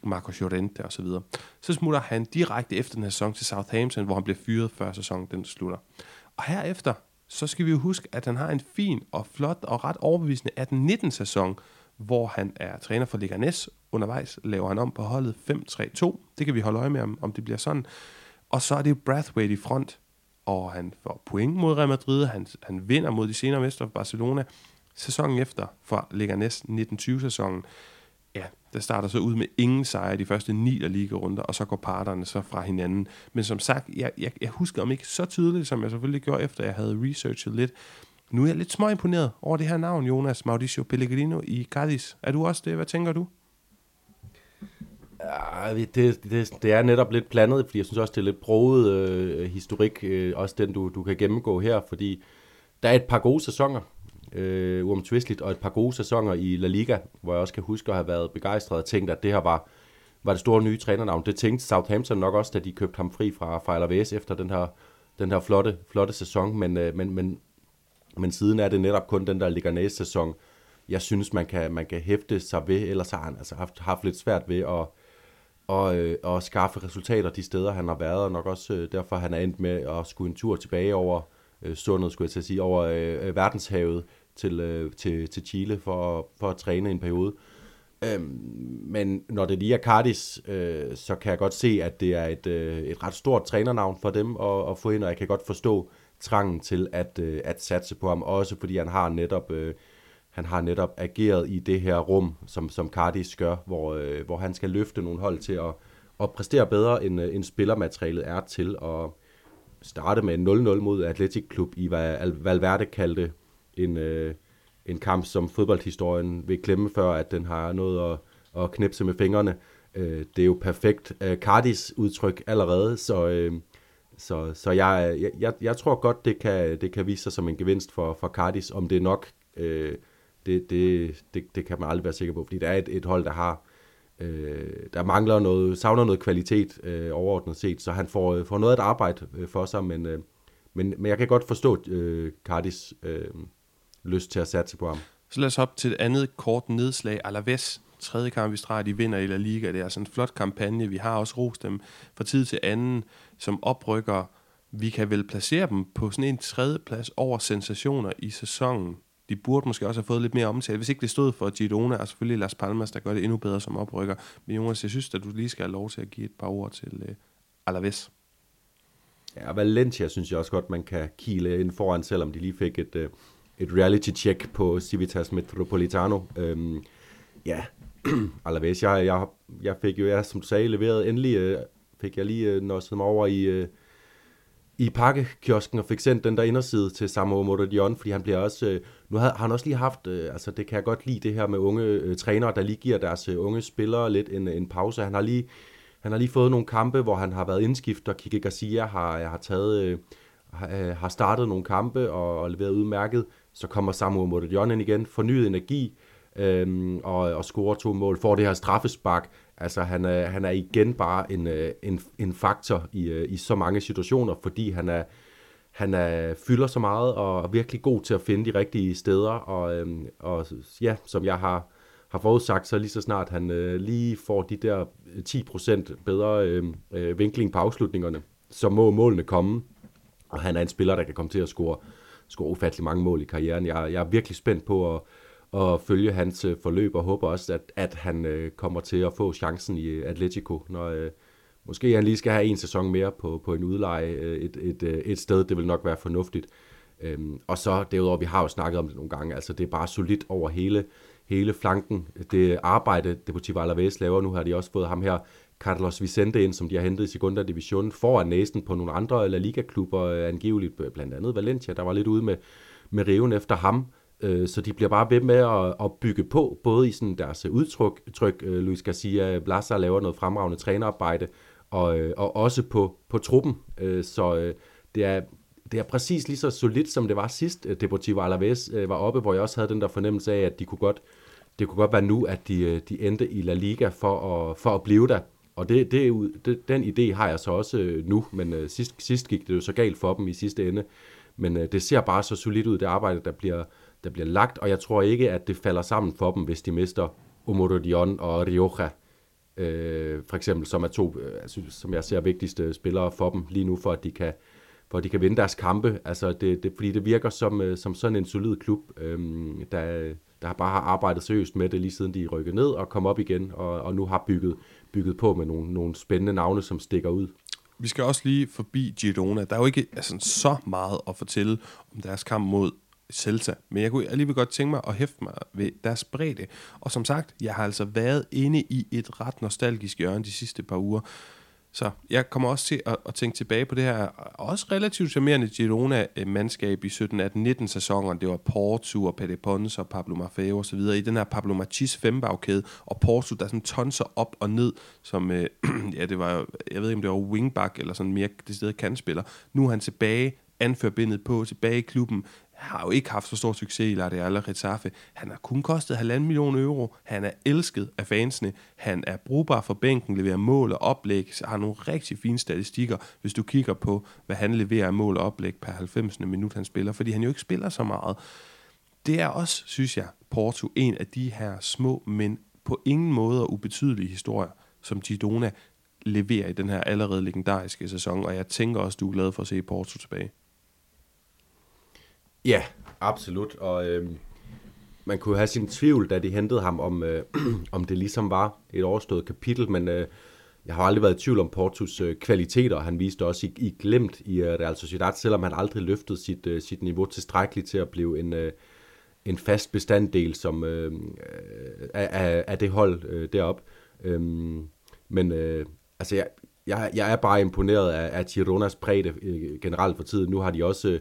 Marco Llorente osv. Så, så smutter han direkte efter den her sæson til Southampton, hvor han bliver fyret før sæsonen den slutter. Og herefter, så skal vi jo huske, at han har en fin og flot og ret overbevisende 18-19 sæson, hvor han er træner for Leganes. Undervejs laver han om på holdet 5-3-2. Det kan vi holde øje med, om, om det bliver sådan. Og så er det jo Brathwaite i front, og han får point mod Real Madrid. Han, han vinder mod de senere mestre for Barcelona. Sæsonen efter for Leganes 1920-sæsonen, ja, der starter så ud med ingen sejre de første ni der liga runder, og så går parterne så fra hinanden. Men som sagt, jeg, jeg, jeg husker om ikke så tydeligt, som jeg selvfølgelig gjorde, efter jeg havde researchet lidt. Nu er jeg lidt småimponeret over det her navn, Jonas Mauricio Pellegrino i Cadiz. Er du også det? Hvad tænker du? Ja, det, det, det er netop lidt blandet, fordi jeg synes også, det er lidt broget øh, historik, øh, også den du, du kan gennemgå her, fordi der er et par gode sæsoner, øh, uomtvisteligt, og et par gode sæsoner i La Liga, hvor jeg også kan huske at have været begejstret og tænkt, at det her var, var det store nye trænernavn. Det tænkte Southampton nok også, da de købte ham fri fra, fra Alaves efter den her, den her flotte, flotte sæson, men, øh, men, men, men siden er det netop kun den der Leganés-sæson jeg synes, man kan, man kan hæfte sig ved, ellers har han altså haft, haft lidt svært ved at, og, øh, og skaffe resultater de steder, han har været, og nok også øh, derfor, han er endt med at skulle en tur tilbage over øh, sundet, skulle jeg til at sige, over øh, verdenshavet til, øh, til, til Chile for, for at træne en periode. Øhm, men når det lige er Cardis, øh, så kan jeg godt se, at det er et, øh, et ret stort trænernavn for dem at, at få ind, og jeg kan godt forstå trangen til at, øh, at satse på ham, også fordi han har netop... Øh, han har netop ageret i det her rum, som, som Cardis gør, hvor, øh, hvor han skal løfte nogle hold til at, at præstere bedre, end, øh, end spillermaterialet er til at starte med 0-0 mod Atletic Klub i, hvad Valverde kaldte en, øh, en kamp, som fodboldhistorien vil klemme før, at den har noget at, at knipse med fingrene. Øh, det er jo perfekt øh, Cardis udtryk allerede, så, øh, så, så jeg, jeg, jeg tror godt, det kan, det kan vise sig som en gevinst for, for Cardis, om det er nok... Øh, det, det, det, det kan man aldrig være sikker på, fordi det er et, et hold, der har øh, der mangler noget, savner noget kvalitet øh, overordnet set, så han får, øh, får noget at arbejde øh, for sig, men, øh, men, men jeg kan godt forstå øh, Cardis øh, lyst til at satse på ham. Så lad os op til et andet kort nedslag. Alaves, tredje kamp i streg, de vinder i La Liga. Det er altså en flot kampagne. Vi har også rost dem fra tid til anden som oprykker. Vi kan vel placere dem på sådan en tredje plads over sensationer i sæsonen de burde måske også have fået lidt mere omtale, hvis ikke det stod for Girona, og selvfølgelig Las Palmas, der gør det endnu bedre som oprykker. Men Jonas, jeg synes at du lige skal have lov til at give et par ord til uh, Alaves. Ja, Valencia synes jeg også godt, man kan kile ind foran, selvom de lige fik et, uh, et reality check på Civitas Metropolitano. Øhm, ja, Alaves, jeg, jeg, jeg fik jo, jeg, som du sagde, leveret endelig, øh, fik jeg lige øh, nosset mig over i... øh, i pakkekiosken og fik sendt den der inderside til Samuel Moradion, fordi han bliver også, øh, nu har, har han også lige haft, øh, altså det kan jeg godt lide det her med unge øh, trænere, der lige giver deres øh, unge spillere lidt en, en pause. Han har lige, han har lige fået nogle kampe, hvor han har været indskifter. Kike Garcia har, øh, har taget, øh, har, øh, har startet nogle kampe og, og leveret udmærket. Så kommer Samuel Moradion ind igen, fornyet energi, øhm, og, og scorer to mål, får det her straffespark. Altså han er, han er igen bare en, øh, en, en faktor i, øh, i så mange situationer, fordi han er, han er, fylder så meget og er virkelig god til at finde de rigtige steder. Og, øhm, og ja, som jeg har, har forudsagt, så lige så snart han øh, lige får de der 10% bedre øh, øh, vinkling på afslutningerne, så må målene komme. Og han er en spiller, der kan komme til at score, score ufattelig mange mål i karrieren. Jeg, jeg er virkelig spændt på at at følge hans øh, forløb, og håber også, at, at han øh, kommer til at få chancen i øh, Atletico, når øh, måske han lige skal have en sæson mere på, på en udleje øh, et, et, øh, et sted. Det vil nok være fornuftigt. Øhm, og så derudover, vi har jo snakket om det nogle gange, altså det er bare solidt over hele, hele flanken. Det arbejde, Deportivo Alaves laver, nu har de også fået ham her, Carlos Vicente ind, som de har hentet i Segunda Division, foran næsten på nogle andre La Liga-klubber, øh, angiveligt øh, blandt andet Valencia, der var lidt ude med, med riven efter ham. Øh, så de bliver bare ved med at, at bygge på, både i sådan deres udtryk, tryk, Luis Garcia, Blasa laver noget fremragende trænerarbejde, og, og også på, på truppen. Så det er, det er præcis lige så solidt, som det var sidst, Deportivo Alaves var oppe, hvor jeg også havde den der fornemmelse af, at de kunne godt, det kunne godt være nu, at de, de endte i La Liga for at, for at blive der. Og det, det, det, den idé har jeg så også øh, nu, men øh, sidst, sidst gik det jo så galt for dem i sidste ende. Men øh, det ser bare så solidt ud, det arbejde, der bliver, der bliver lagt, og jeg tror ikke, at det falder sammen for dem, hvis de mister Omoro Dion og Rioja, øh, for eksempel, som er to, øh, altså, som jeg ser, vigtigste spillere for dem lige nu, for at de kan, for at de kan vinde deres kampe. Altså, det, det, fordi det virker som, øh, som sådan en solid klub, øh, der, der bare har arbejdet seriøst med det, lige siden de rykkede ned og kom op igen, og, og nu har bygget, bygget på med nogle, nogle spændende navne, som stikker ud. Vi skal også lige forbi Girona. Der er jo ikke altså, så meget at fortælle om deres kamp mod Celta, men jeg kunne alligevel godt tænke mig at hæfte mig ved deres bredde. Og som sagt, jeg har altså været inde i et ret nostalgisk hjørne de sidste par uger. Så jeg kommer også til at, at tænke tilbage på det her også relativt charmerende Girona-mandskab i 17, 18, 19 sæsonen. Det var Porto og Pede Pons og Pablo Maffeo og så videre i den her Pablo Machis fembagkæde, og Porto, der sådan tonser op og ned, som, øh, ja, det var, jeg ved ikke, om det var wingback eller sådan mere det sted kandspiller. Nu er han tilbage, anførbindet på, tilbage i klubben, har jo ikke haft så stor succes i Real Retafe. Han har kun kostet halvanden million euro. Han er elsket af fansene. Han er brugbar for bænken, leverer mål og oplæg, har nogle rigtig fine statistikker, hvis du kigger på, hvad han leverer af mål og oplæg per 90. minut, han spiller, fordi han jo ikke spiller så meget. Det er også, synes jeg, Porto en af de her små, men på ingen måde ubetydelige historier, som Gidona leverer i den her allerede legendariske sæson, og jeg tænker også, du er glad for at se Porto tilbage. Ja, absolut, og øh, man kunne have sin tvivl, da de hentede ham, om, øh, om det ligesom var et overstået kapitel, men øh, jeg har aldrig været i tvivl om Portus øh, kvaliteter, han viste også i, i glemt i øh, Real Sociedad, selvom han aldrig løftede sit, øh, sit niveau tilstrækkeligt til at blive en, øh, en fast bestanddel som, øh, øh af, af det hold øh, derop. Øhm, men øh, altså, jeg, jeg, jeg er bare imponeret af, af Gironas bredde øh, generelt for tiden. Nu har de også øh,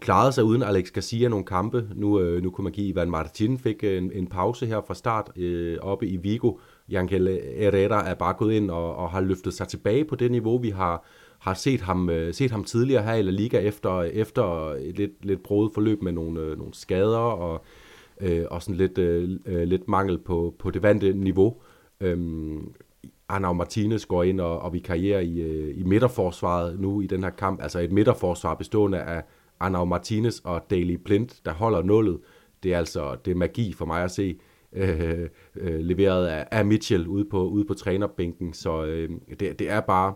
klaret sig uden Alex Garcia nogle kampe. Nu, øh, nu kunne man give Ivan Martin fik en, en pause her fra start øh, oppe i Vigo. Jankel Herrera er bare gået ind og, og har løftet sig tilbage på det niveau, vi har, har set ham, øh, set ham tidligere her i La Liga efter, efter et lidt, lidt broet forløb med nogle, øh, nogle skader og, øh, og sådan lidt, øh, øh lidt mangel på, på det vante niveau. Øhm, Arnau Martinez går ind og, og vi karrierer i, øh, i midterforsvaret nu i den her kamp. Altså et midterforsvar bestående af Arnau Martinez og Daily Blind, der holder nullet. Det er altså det er magi for mig at se øh, øh, leveret af, af Mitchell ude på, ude på trænerbænken. Så øh, det, det er bare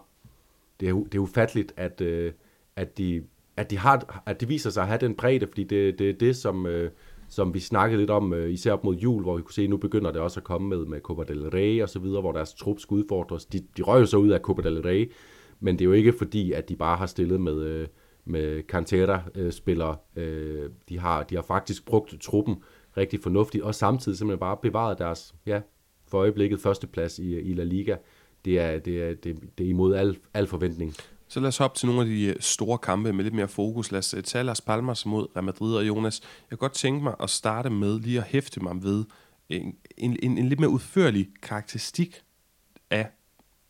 det er, det er ufatteligt, at, øh, at, de, at, de har, at de viser sig at have den bredde, fordi det, det er det, som, øh, som vi snakkede lidt om, øh, især op mod jul, hvor vi kunne se, at nu begynder det også at komme med, med Copa del Rey og så videre, hvor deres trup skal udfordres. De, de røg jo så ud af Copa del Rey, men det er jo ikke fordi, at de bare har stillet med, øh, med Cantera-spillere. Øh, øh, de, har, de har faktisk brugt truppen rigtig fornuftigt, og samtidig simpelthen bare bevaret deres, ja, for øjeblikket førsteplads i, i La Liga. Det er, det er, det, det er imod al, al forventning. Så lad os hoppe til nogle af de øh, store kampe med lidt mere fokus. Lad os øh, tage Las Palmas mod Real Madrid og Jonas. Jeg kan godt tænke mig at starte med lige at hæfte mig ved en, en, en, en lidt mere udførlig karakteristik af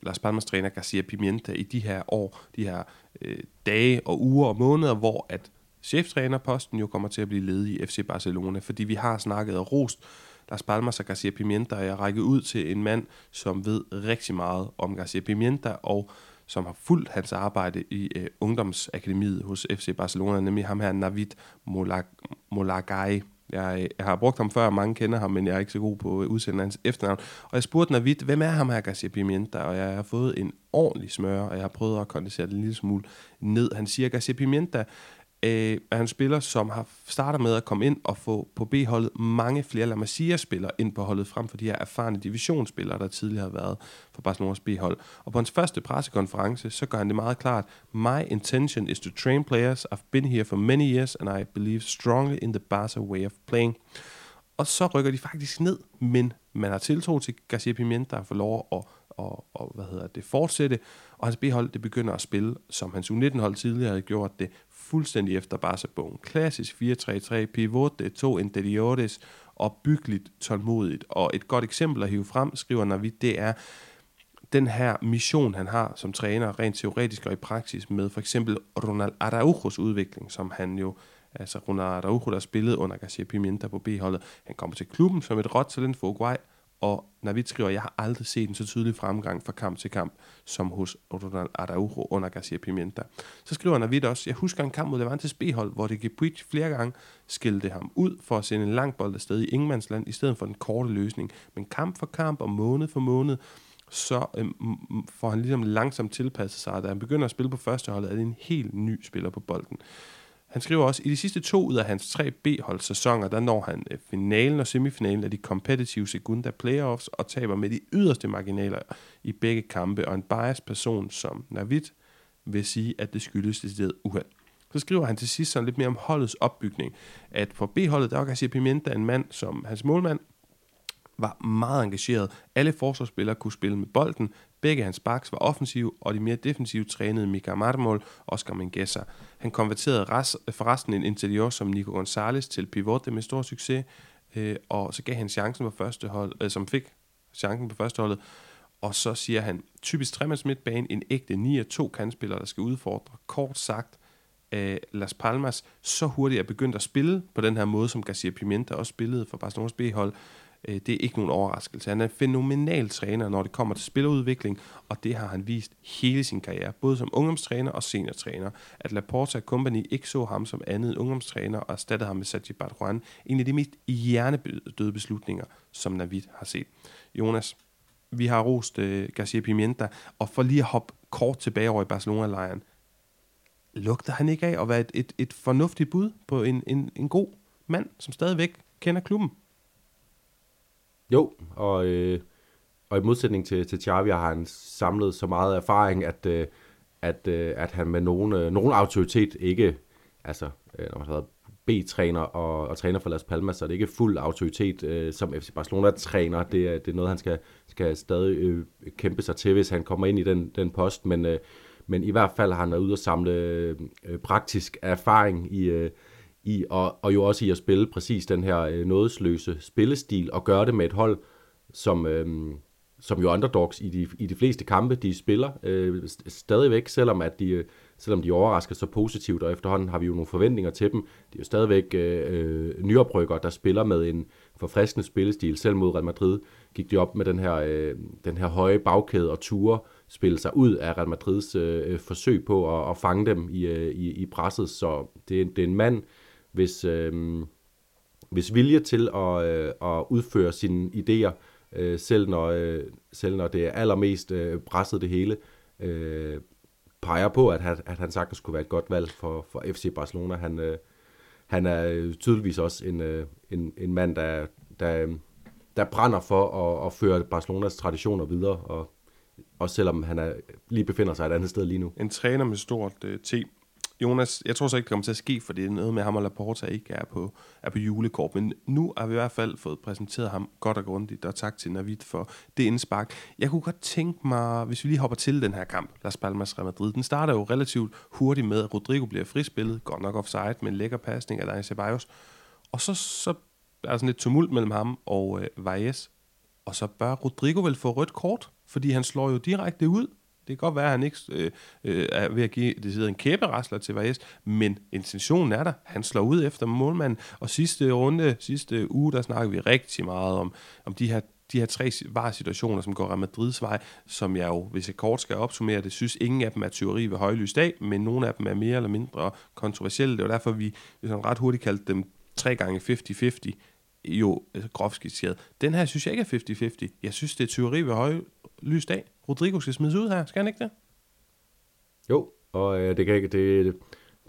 Las Palmas træner Garcia Pimienta i de her år, de her øh, dage og uger og måneder, hvor at cheftrænerposten jo kommer til at blive ledig i FC Barcelona, fordi vi har snakket og rost Las Palmas og Garcia Pimienta, og jeg rækket ud til en mand, som ved rigtig meget om Garcia Pimienta, og som har fulgt hans arbejde i øh, ungdomsakademiet hos FC Barcelona, nemlig ham her, Navid Molagai. Jeg, jeg har brugt ham før, mange kender ham, men jeg er ikke så god på at udsende hans efternavn. Og jeg spurgte Navid, hvem er ham her, Garcia Pimienta? Og jeg har fået en ordentlig smør, og jeg har prøvet at kondensere det en lille smule ned. Han siger, Garcia Pimienta øh, er en spiller, som har starter med at komme ind og få på B-holdet mange flere La Masia-spillere ind på holdet, frem for de her erfarne divisionsspillere, der tidligere har været for Barcelonas B-hold. Og på hans første pressekonference, så gør han det meget klart, My intention is to train players. I've been here for many years, and I believe strongly in the Barca way of playing. Og så rykker de faktisk ned, men man har tiltro til Garcia Pimenta, der får lov at og, og hvad hedder det, fortsætte, og hans B-hold det begynder at spille, som hans U19-hold tidligere havde gjort det, fuldstændig efter Barca-bogen. Klassisk 4-3-3, pivot, to interiores, opbyggeligt, tålmodigt. Og et godt eksempel at hive frem, skriver Navid, det er den her mission, han har som træner, rent teoretisk og i praksis, med for eksempel Ronald Araujos udvikling, som han jo altså Ronald Araujo, der spillede under Garcia Pimienta på B-holdet. Han kommer til klubben som et råt talent for Uruguay, og Navid skriver, jeg har aldrig set en så tydelig fremgang fra kamp til kamp, som hos Ronald Araujo under Garcia Pimienta. Så skriver Navid også, jeg husker en kamp mod Levantes B-hold, hvor det Puig flere gange skilte ham ud for at sende en lang bold afsted i Ingemandsland, i stedet for den korte løsning. Men kamp for kamp og måned for måned, så øhm, får han ligesom langsomt tilpasset sig, da han begynder at spille på første hold, er det en helt ny spiller på bolden. Han skriver også, i de sidste to ud af hans tre B-holdssæsoner, der når han øh, finalen og semifinalen af de competitive Segunda Playoffs og taber med de yderste marginaler i begge kampe, og en biased person som Navid vil sige, at det skyldes det uheld. Så skriver han til sidst sådan lidt mere om holdets opbygning, at på B-holdet, der var Garcia Pimenta en mand, som hans målmand var meget engageret. Alle forsvarsspillere kunne spille med bolden. Begge hans backs var offensive, og de mere defensive trænede Mika Marmol og Oscar Mengesa. Han konverterede res, forresten en interior som Nico Gonzalez til pivot med stor succes, øh, og så gav han chancen på første hold, øh, som fik chancen på første holdet. og så siger han, typisk tremands midtbane, en ægte 9 2 kandspiller, der skal udfordre. Kort sagt, øh, Las Palmas så hurtigt er begyndt at spille på den her måde, som Garcia Pimenta også spillede for Barcelonas B-hold, Øh, det er ikke nogen overraskelse. Han er en fænomenal træner, når det kommer til spillerudvikling, og det har han vist hele sin karriere, både som ungdomstræner og seniortræner. At Laporta Company ikke så ham som andet end ungdomstræner og erstattede ham med Sergi Barjuan, en af de mest hjernedøde beslutninger, som Navid har set. Jonas, vi har rost uh, Garcia Pimienta, og for lige at hoppe kort tilbage over i Barcelona-lejren, lugter han ikke af at være et, et, et fornuftigt bud på en, en, en god mand, som stadigvæk kender klubben? Jo, og, øh, og i modsætning til, til Xavi har han samlet så meget erfaring, at, øh, at, øh, at han med nogen, øh, nogen autoritet ikke, altså øh, når man har været B-træner og, og træner for Las Palmas, så er det ikke fuld autoritet øh, som FC Barcelona-træner. Det er, det er noget, han skal, skal stadig øh, kæmpe sig til, hvis han kommer ind i den, den post, men, øh, men i hvert fald har han været ude og samle øh, praktisk erfaring i, øh, i og, og jo også i at spille præcis den her øh, nådesløse spillestil, og gøre det med et hold, som, øh, som jo underdogs i de, i de fleste kampe, de spiller øh, stadigvæk, selvom at de, øh, selvom de overrasker så positivt, og efterhånden har vi jo nogle forventninger til dem. Det er jo stadigvæk øh, øh nyoprykker, der spiller med en forfriskende spillestil. Selv mod Real Madrid gik de op med den her, øh, den her høje bagkæde og ture spille sig ud af Real Madrids øh, øh, forsøg på at, at fange dem i, øh, i, i presset. Så det, det er en mand, hvis, øh, hvis vilje til at, øh, at udføre sine idéer, øh, selv, når, øh, selv når det er allermest øh, presset det hele, øh, peger på, at, at, at han sagtens kunne være et godt valg for, for FC Barcelona. Han, øh, han er øh, tydeligvis også en, øh, en, en mand, der, der, der brænder for at, at føre Barcelonas traditioner videre, og også selvom han er, lige befinder sig et andet sted lige nu. En træner med stort øh, T. Jonas, jeg tror så ikke, det kommer til at ske, for det er noget med ham og Laporta ikke er på, er på julekort. Men nu har vi i hvert fald fået præsenteret ham godt og grundigt, og tak til Navid for det indspark. Jeg kunne godt tænke mig, hvis vi lige hopper til den her kamp, Las Palmas Real Madrid. Den starter jo relativt hurtigt med, at Rodrigo bliver frispillet, godt nok offside, med en lækker pasning af Dani Ceballos. Og så, så er der sådan lidt tumult mellem ham og øh, Valles. Og så bør Rodrigo vel få rødt kort, fordi han slår jo direkte ud kan godt være, at han ikke øh, øh, er ved at give det sidder en kæberasler til Vajes, men intentionen er der. Han slår ud efter målmanden, og sidste runde, sidste uge, der snakkede vi rigtig meget om, om de her de her tre var-situationer, som går Real Madrids vej, som jeg jo, hvis jeg kort skal opsummere det, synes ingen af dem er teori ved højlys dag, men nogle af dem er mere eller mindre kontroversielle. Det var derfor, vi sådan ret hurtigt kaldte dem tre gange 50-50, jo altså groft skitseret. Den her synes jeg ikke er 50-50. Jeg synes, det er teori ved højlys dag. Rodrigo skal smides ud her, skal han ikke det? Jo, og øh, det, kan ikke, det,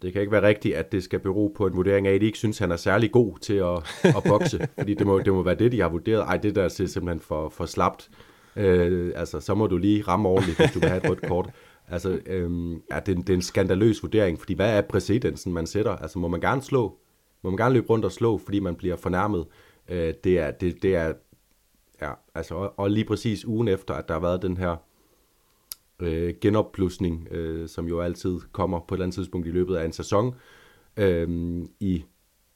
det kan ikke være rigtigt, at det skal bero på en vurdering af, at de ikke synes, han er særlig god til at, at bokse. fordi det må, det må være det, de har vurderet. Ej, det der er simpelthen for, for slapt. Øh, altså, så må du lige ramme ordentligt, hvis du vil have et rødt kort. Altså, øh, ja, det, det er en skandaløs vurdering, fordi hvad er præcedensen, man sætter? Altså, må man gerne slå? Må man gerne løbe rundt og slå, fordi man bliver fornærmet? Øh, det, er, det, det er, ja, altså, og, og lige præcis ugen efter, at der har været den her øh, genopblusning, øh, som jo altid kommer på et eller andet tidspunkt i løbet af en sæson, øhm, øh, i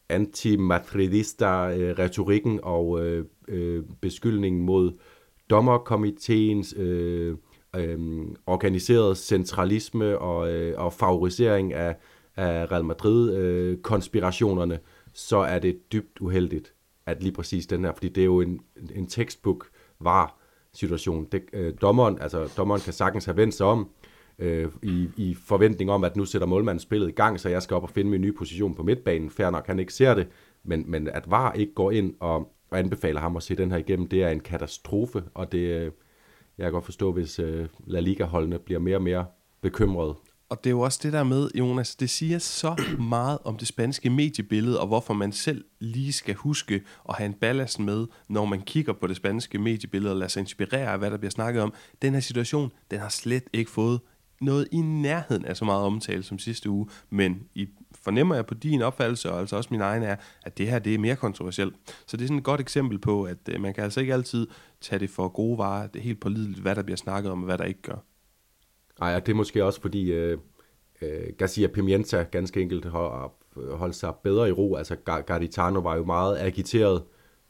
anti-madridista-retorikken og øh, øh, beskyldningen mod dommerkomiteens øh, øh, organiseret centralisme og, øh, og favorisering af, af Real Madrid-konspirationerne, øh, så er det dybt uheldigt, at lige præcis den her, fordi det er jo en, en textbook var situation. Det, øh, dommeren, altså, dommeren kan sagtens have vendt sig om øh, i, i forventning om, at nu sætter målmanden spillet i gang, så jeg skal op og finde min nye position på midtbanen. Færre nok, han ikke ser det, men, men at VAR ikke går ind og, og anbefaler ham at se den her igennem, det er en katastrofe, og det, øh, jeg kan godt forstå, hvis øh, La Liga-holdene bliver mere og mere bekymret og det er jo også det der med, Jonas, det siger så meget om det spanske mediebillede, og hvorfor man selv lige skal huske at have en ballast med, når man kigger på det spanske mediebillede og lader sig inspirere af, hvad der bliver snakket om. Den her situation, den har slet ikke fået noget i nærheden af så meget omtale som sidste uge, men i fornemmer jeg på din opfattelse, og altså også min egen er, at det her det er mere kontroversielt. Så det er sådan et godt eksempel på, at øh, man kan altså ikke altid tage det for gode varer. Det er helt pålideligt, hvad der bliver snakket om, og hvad der ikke gør. Ej, og det er måske også fordi øh, øh, Garcia Pimienta ganske enkelt har holdt sig bedre i ro. Altså Garditano var jo meget agiteret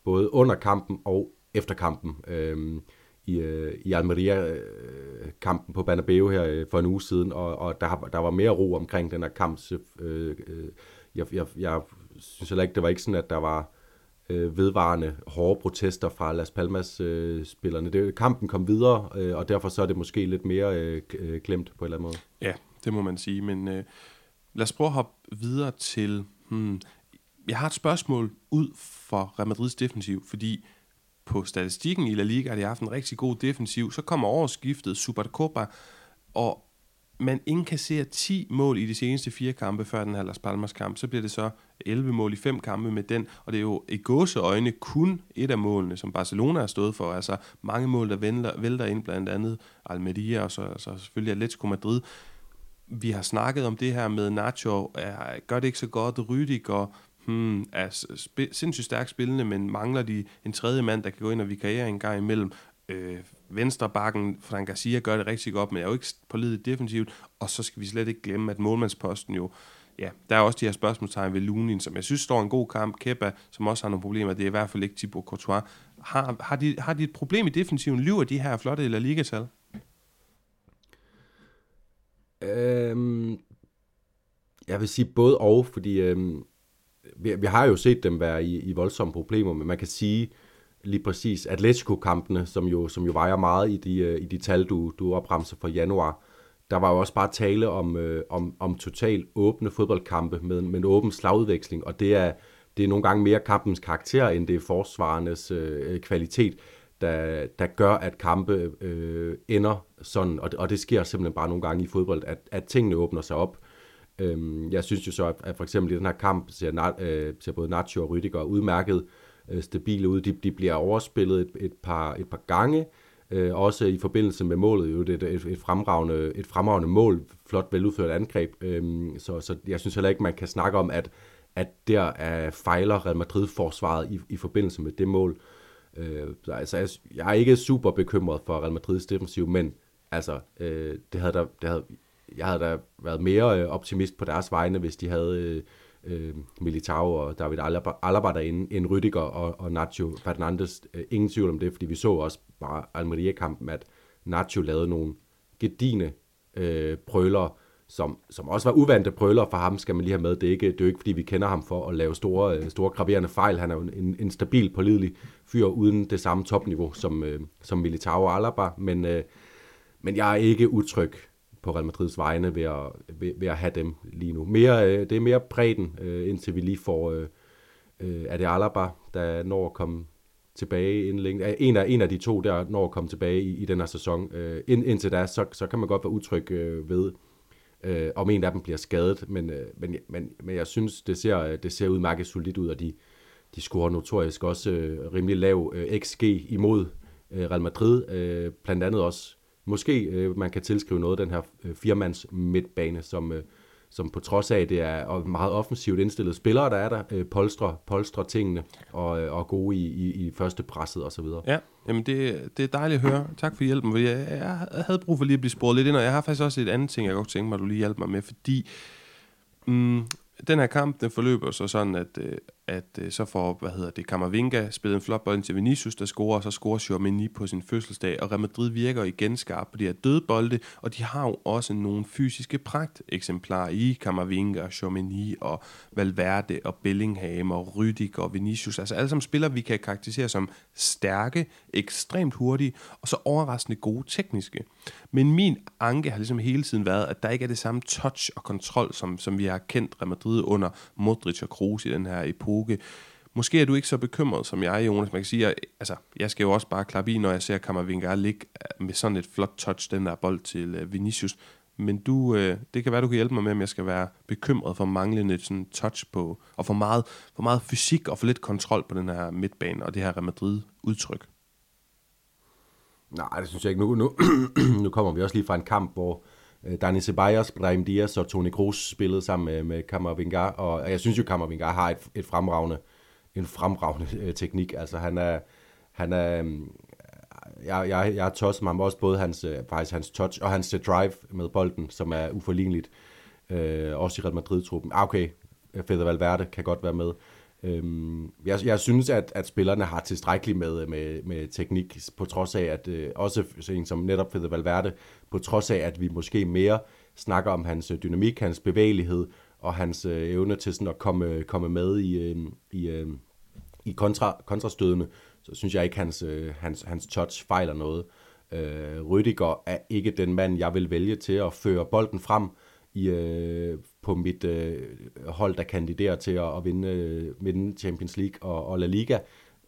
både under kampen og efter kampen. Øh, i, øh, i Almeria-kampen øh, på Banabeo her øh, for en uge siden, og, og der, der var mere ro omkring den her kamp. Øh, øh, jeg, jeg, jeg synes heller ikke, det var ikke sådan, at der var øh, vedvarende hårde protester fra Las Palmas-spillerne. Øh, kampen kom videre, øh, og derfor så er det måske lidt mere øh, øh, glemt på en eller anden måde. Ja, det må man sige, men øh, lad os prøve at hoppe videre til... Hmm, jeg har et spørgsmål ud for Real Madrids defensiv, fordi på statistikken i La Liga har de haft en rigtig god defensiv. Så kommer overskiftet Supercopa, og man indkasserer 10 mål i de seneste fire kampe før den her Las Palmas kamp, så bliver det så 11 mål i fem kampe med den, og det er jo i gåseøjne kun et af målene, som Barcelona har stået for, altså mange mål, der vælter, vælter ind, blandt andet Almeria og så, så selvfølgelig Atletico Madrid. Vi har snakket om det her med Nacho, er, gør det ikke så godt, Rydiger hmm, er sp- sindssygt stærkt spillende, men mangler de en tredje mand, der kan gå ind og vikariere en gang imellem. Øh, venstrebakken Frank Garcia, gør det rigtig godt, men er jo ikke pålideligt defensivt. Og så skal vi slet ikke glemme, at målmandsposten jo, ja, der er også de her spørgsmålstegn ved Lunin, som jeg synes står en god kamp. Kepa, som også har nogle problemer, det er i hvert fald ikke Thibaut Courtois. Har, har, de, har de et problem i defensiven? Lyver de her flotte eller ligatal? Øhm, jeg vil sige både og, fordi øhm, vi, vi har jo set dem være i, i voldsomme problemer, men man kan sige lige præcis Atletico-kampene, som jo, som jo vejer meget i de, øh, i de tal, du, du opremser for januar, der var jo også bare tale om, øh, om, om totalt åbne fodboldkampe med, med en åben slagudveksling, og det er, det er nogle gange mere kampens karakter, end det er forsvarernes øh, kvalitet, der, der gør, at kampe øh, ender sådan, og det, og det sker simpelthen bare nogle gange i fodbold, at, at tingene åbner sig op. Øhm, jeg synes jo så, at, at for eksempel i den her kamp ser, øh, ser både Nacho og Rydiger udmærket øh, Øh, stabile ud. De, de bliver overspillet et, et, par, et par gange, øh, også i forbindelse med målet. Jo, det er et, et, fremragende, et fremragende mål, flot veludført angreb. Øh, så, så jeg synes heller ikke, man kan snakke om, at, at der er fejler Real Madrid-forsvaret i, i forbindelse med det mål. Øh, så, altså, jeg, jeg er ikke super bekymret for Real Madrids defensiv, men altså, øh, det havde der, det havde, jeg havde da været mere øh, optimist på deres vegne, hvis de havde øh, øh, Militao og David Alaba, Alaba derinde, end Rüdiger og, og Nacho Fernandes. Øh, ingen tvivl om det, fordi vi så også bare Almeria-kampen, at Nacho lavede nogle gedine øh, prøler, som, som også var uvante prøler for ham, skal man lige have med. Det er ikke, det er ikke fordi vi kender ham for at lave store, øh, store graverende fejl. Han er jo en, en stabil, pålidelig fyr uden det samme topniveau som, øh, som Militao og Alaba, men, øh, men jeg er ikke utryg på Real Madrids vegne ved at, ved, ved at have dem lige nu. Mere, øh, det er mere bredden, øh, indtil vi lige får, øh, øh, er det Alaba, der når at komme tilbage inden længe. En af, en af de to, der når at komme tilbage i, i den her sæson. Øh, ind, indtil da, så, så kan man godt være utryg øh, ved, øh, om en af dem bliver skadet, men, øh, men, men, men jeg synes, det ser, øh, det ser udmærket solidt ud, og de, de scorer notorisk også øh, rimelig lav øh, XG imod øh, Real Madrid, øh, blandt andet også måske øh, man kan tilskrive noget af den her øh, firmands midtbane, som, øh, som på trods af, det er meget offensivt indstillede spillere, der er der, øh, polstre, polstre tingene og, øh, og gode i, i, i første presset osv. Ja, jamen det, det er dejligt at høre. Tak for hjælpen, fordi jeg, jeg havde brug for lige at blive sporet lidt ind, og jeg har faktisk også et andet ting, jeg godt tænke mig, at du lige hjælper mig med, fordi mm, den her kamp, den forløber så sådan, at, øh, at øh, så får, hvad hedder det, Kammervinga spillet en flot bold til Vinicius, der scorer, og så scorer Chouameni på sin fødselsdag, og Real Madrid virker igen skarp på de her døde bolde, og de har jo også nogle fysiske pragt eksemplarer i Kammervinga, Chouameni og Valverde og Bellingham og Rydik og Vinicius, altså alle sammen spillere, vi kan karakterisere som stærke, ekstremt hurtige, og så overraskende gode tekniske. Men min anke har ligesom hele tiden været, at der ikke er det samme touch og kontrol, som, som vi har kendt Real Madrid under Modric og Kroos i den her epoke. Måske er du ikke så bekymret som jeg, Jonas. Man kan sige, at altså, jeg skal jo også bare klappe i, når jeg ser Kammervinger ligge øh, med sådan et flot touch, den der bold til øh, Vinicius. Men du, øh, det kan være, du kan hjælpe mig med, om jeg skal være bekymret for manglende sådan touch på, og for meget, for meget fysik og for lidt kontrol på den her midtbane og det her Real Madrid-udtryk. Nej, det synes jeg ikke. Nu, nu, nu kommer vi også lige fra en kamp, hvor øh, Øh, Dani Ceballos, Brahim Diaz og Toni Kroos spillede sammen med, med Kammervinga, og jeg synes jo, Kammervinga har et, et fremragende, en fremragende øh, teknik. Altså han er, han er, øh, jeg, jeg, jeg har tosset ham også både hans, øh, faktisk hans touch og hans drive med bolden, som er uforligneligt. Øh, også i Real Madrid-truppen. Ah, okay, Fede Valverde kan godt være med. Øhm, jeg, jeg synes, at, at spillerne har tilstrækkeligt med, med, med teknik, på trods af, at øh, også som netop Fede Valverde, på trods af, at vi måske mere snakker om hans øh, dynamik, hans bevægelighed og hans øh, evne til sådan at komme, komme med i, øh, i, øh, i kontra, kontrastødene, så synes jeg ikke, hans, øh, hans, hans touch fejler noget. Øh, Rüdiger er ikke den mand, jeg vil vælge til at føre bolden frem i, øh, på mit øh, hold, der kandiderer til at, at vinde, øh, vinde Champions League og, og La Liga.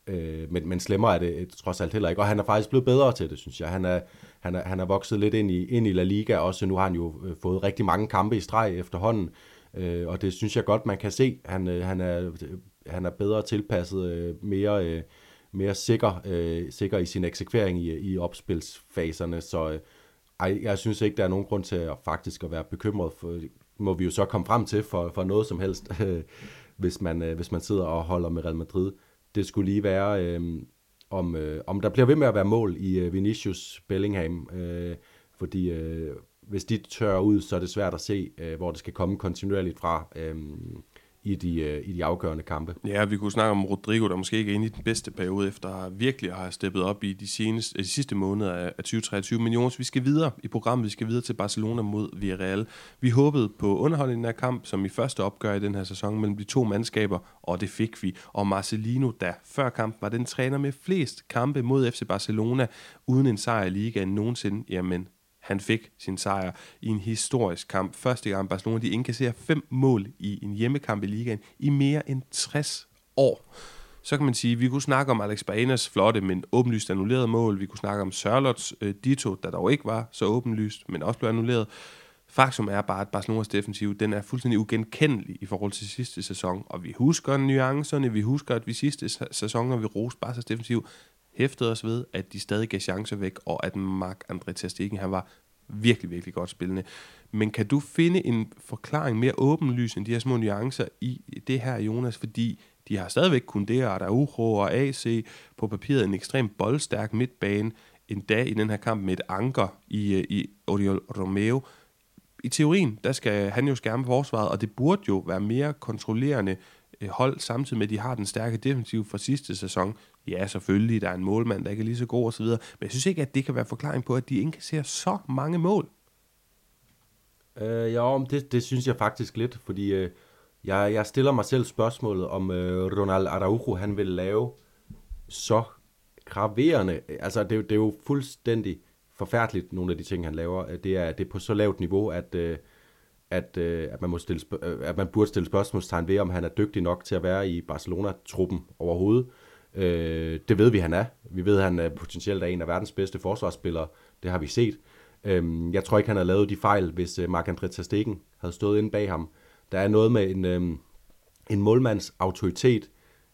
Øh, men, men slemmere er det øh, trods alt heller ikke, og han er faktisk blevet bedre til det, synes jeg. Han er, han er, han er vokset lidt ind i, ind i La Liga også, nu har han jo øh, fået rigtig mange kampe i streg efterhånden, øh, og det synes jeg godt, man kan se. Han, øh, han, er, han er bedre tilpasset, øh, mere... Øh, mere sikker, øh, sikker i sin eksekvering i, i opspilsfaserne, så øh, ej, jeg synes ikke, der er nogen grund til at faktisk at være bekymret, for må vi jo så komme frem til for, for noget som helst, øh, hvis, man, øh, hvis man sidder og holder med Real Madrid. Det skulle lige være, øh, om, øh, om der bliver ved med at være mål i øh, Vinicius Bellingham, øh, fordi øh, hvis de tør ud, så er det svært at se, øh, hvor det skal komme kontinuerligt fra. Øh, i de, øh, i de afgørende kampe. Ja, vi kunne snakke om Rodrigo, der måske ikke er inde i den bedste periode, efter virkelig har steppet op i de, seneste, øh, de sidste måneder af 2023. Men Jonas, vi skal videre i programmet. Vi skal videre til Barcelona mod Villarreal. Vi håbede på underholdningen af kamp, som i første opgør i den her sæson mellem de to mandskaber, og det fik vi. Og Marcelino, der før kampen var den træner med flest kampe mod FC Barcelona, uden en sejr i ligaen nogensinde, jamen han fik sin sejr i en historisk kamp. Første gang Barcelona de indkasserer fem mål i en hjemmekamp i ligaen i mere end 60 år. Så kan man sige, at vi kunne snakke om Alex Baenas flotte, men åbenlyst annullerede mål. Vi kunne snakke om Sørlots øh, Dito, der dog ikke var så åbenlyst, men også blev annulleret. Faktum er bare, at Barcelonas defensiv, den er fuldstændig ugenkendelig i forhold til sidste sæson, og vi husker nuancerne, vi husker, at vi sidste sæson, når vi roste Barca's defensiv, hæftede os ved, at de stadig gav chancer væk, og at Mark André Ter Stegen, han var virkelig, virkelig godt spillende. Men kan du finde en forklaring mere åbenlys end de her små nuancer i det her, Jonas? Fordi de har stadigvæk kun det, Araujo og AC på papiret en ekstremt boldstærk midtbane, en dag i den her kamp med et anker i, øh, i Oriol Romeo. I teorien, der skal han jo skærme forsvaret, og det burde jo være mere kontrollerende Øh, hold, samtidig med, at de har den stærke defensiv fra sidste sæson. Ja, selvfølgelig, der er en målmand, der ikke er lige så god osv., men jeg synes ikke, at det kan være forklaring på, at de indkasserer så mange mål. Øh, ja, det, det synes jeg faktisk lidt, fordi øh, jeg, jeg stiller mig selv spørgsmålet, om øh, Ronald Araujo, han vil lave så graverende, altså det, det er jo fuldstændig forfærdeligt, nogle af de ting, han laver. Det er, det er på så lavt niveau, at... Øh, at, øh, at, man må stille, øh, at man burde stille spørgsmålstegn ved, om han er dygtig nok til at være i Barcelona-truppen overhovedet. Øh, det ved vi, han er. Vi ved, at han er potentielt er en af verdens bedste forsvarsspillere. Det har vi set. Øh, jeg tror ikke, han havde lavet de fejl, hvis øh, Marc-André Ter Stegen havde stået inde bag ham. Der er noget med en, øh, en målmands autoritet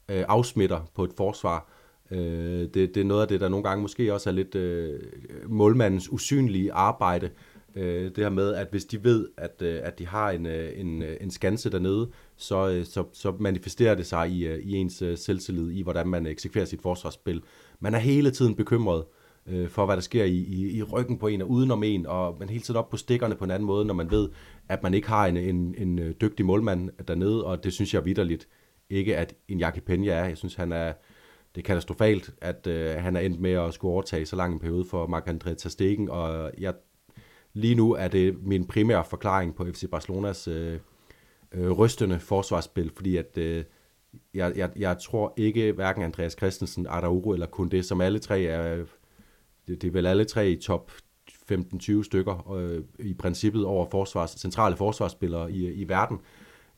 øh, afsmitter på et forsvar. Øh, det, det er noget af det, der nogle gange måske også er lidt øh, målmandens usynlige arbejde, Øh, Øh, det her med, at hvis de ved, at, øh, at de har en, øh, en, øh, en skanse dernede, så, øh, så, så manifesterer det sig i, øh, i ens øh, selvtillid, i hvordan man eksekverer sit forsvarsspil. Man er hele tiden bekymret øh, for, hvad der sker i, i, i ryggen på en og udenom en, og man er hele tiden op på stikkerne på en anden måde, når man ved, at man ikke har en, en, en dygtig målmand dernede, og det synes jeg vidderligt ikke, at en Jackie Pena er. Jeg synes, han er, det er katastrofalt, at øh, han er endt med at skulle overtage så lang en periode for Marc-André Ter Stegen, og jeg Lige nu er det min primære forklaring på FC Barcelonas øh, øh, rystende forsvarsspil, fordi at øh, jeg, jeg, jeg tror ikke, hverken Andreas Christensen, Araujo eller Kunde, som alle tre er, det, det er vel alle tre i top 15-20 stykker øh, i princippet over forsvars, centrale forsvarsspillere i, i verden,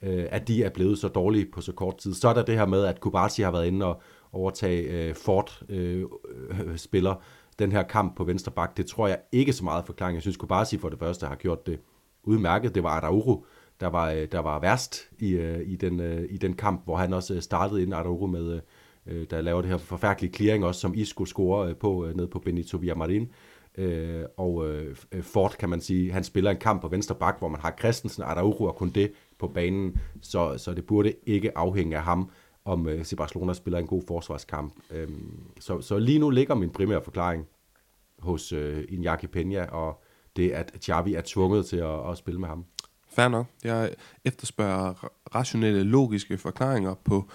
øh, at de er blevet så dårlige på så kort tid. Så er der det her med, at Kubarsi har været inde og overtage øh, Ford-spiller, øh, den her kamp på venstre bak, det tror jeg ikke så meget forklaring. Jeg synes Kubasi for det første har gjort det udmærket. Det var Araujo, der var, øh, der var værst i, øh, i, den, øh, i den kamp, hvor han også startede ind Araujo med, der laver det her forfærdelige clearing også, som Isco scorer på, ned på Benito Villamarin. og Ford, kan man sige, han spiller en kamp på venstre bak, hvor man har Christensen, Araujo og Kunde på banen, så, så det burde ikke afhænge af ham om øh, Barcelona spiller en god forsvarskamp. Øhm, så, så lige nu ligger min primære forklaring hos øh, Iñaki Peña, og det at Xavi er tvunget til at, at spille med ham. Fair nok. Jeg efterspørger rationelle, logiske forklaringer på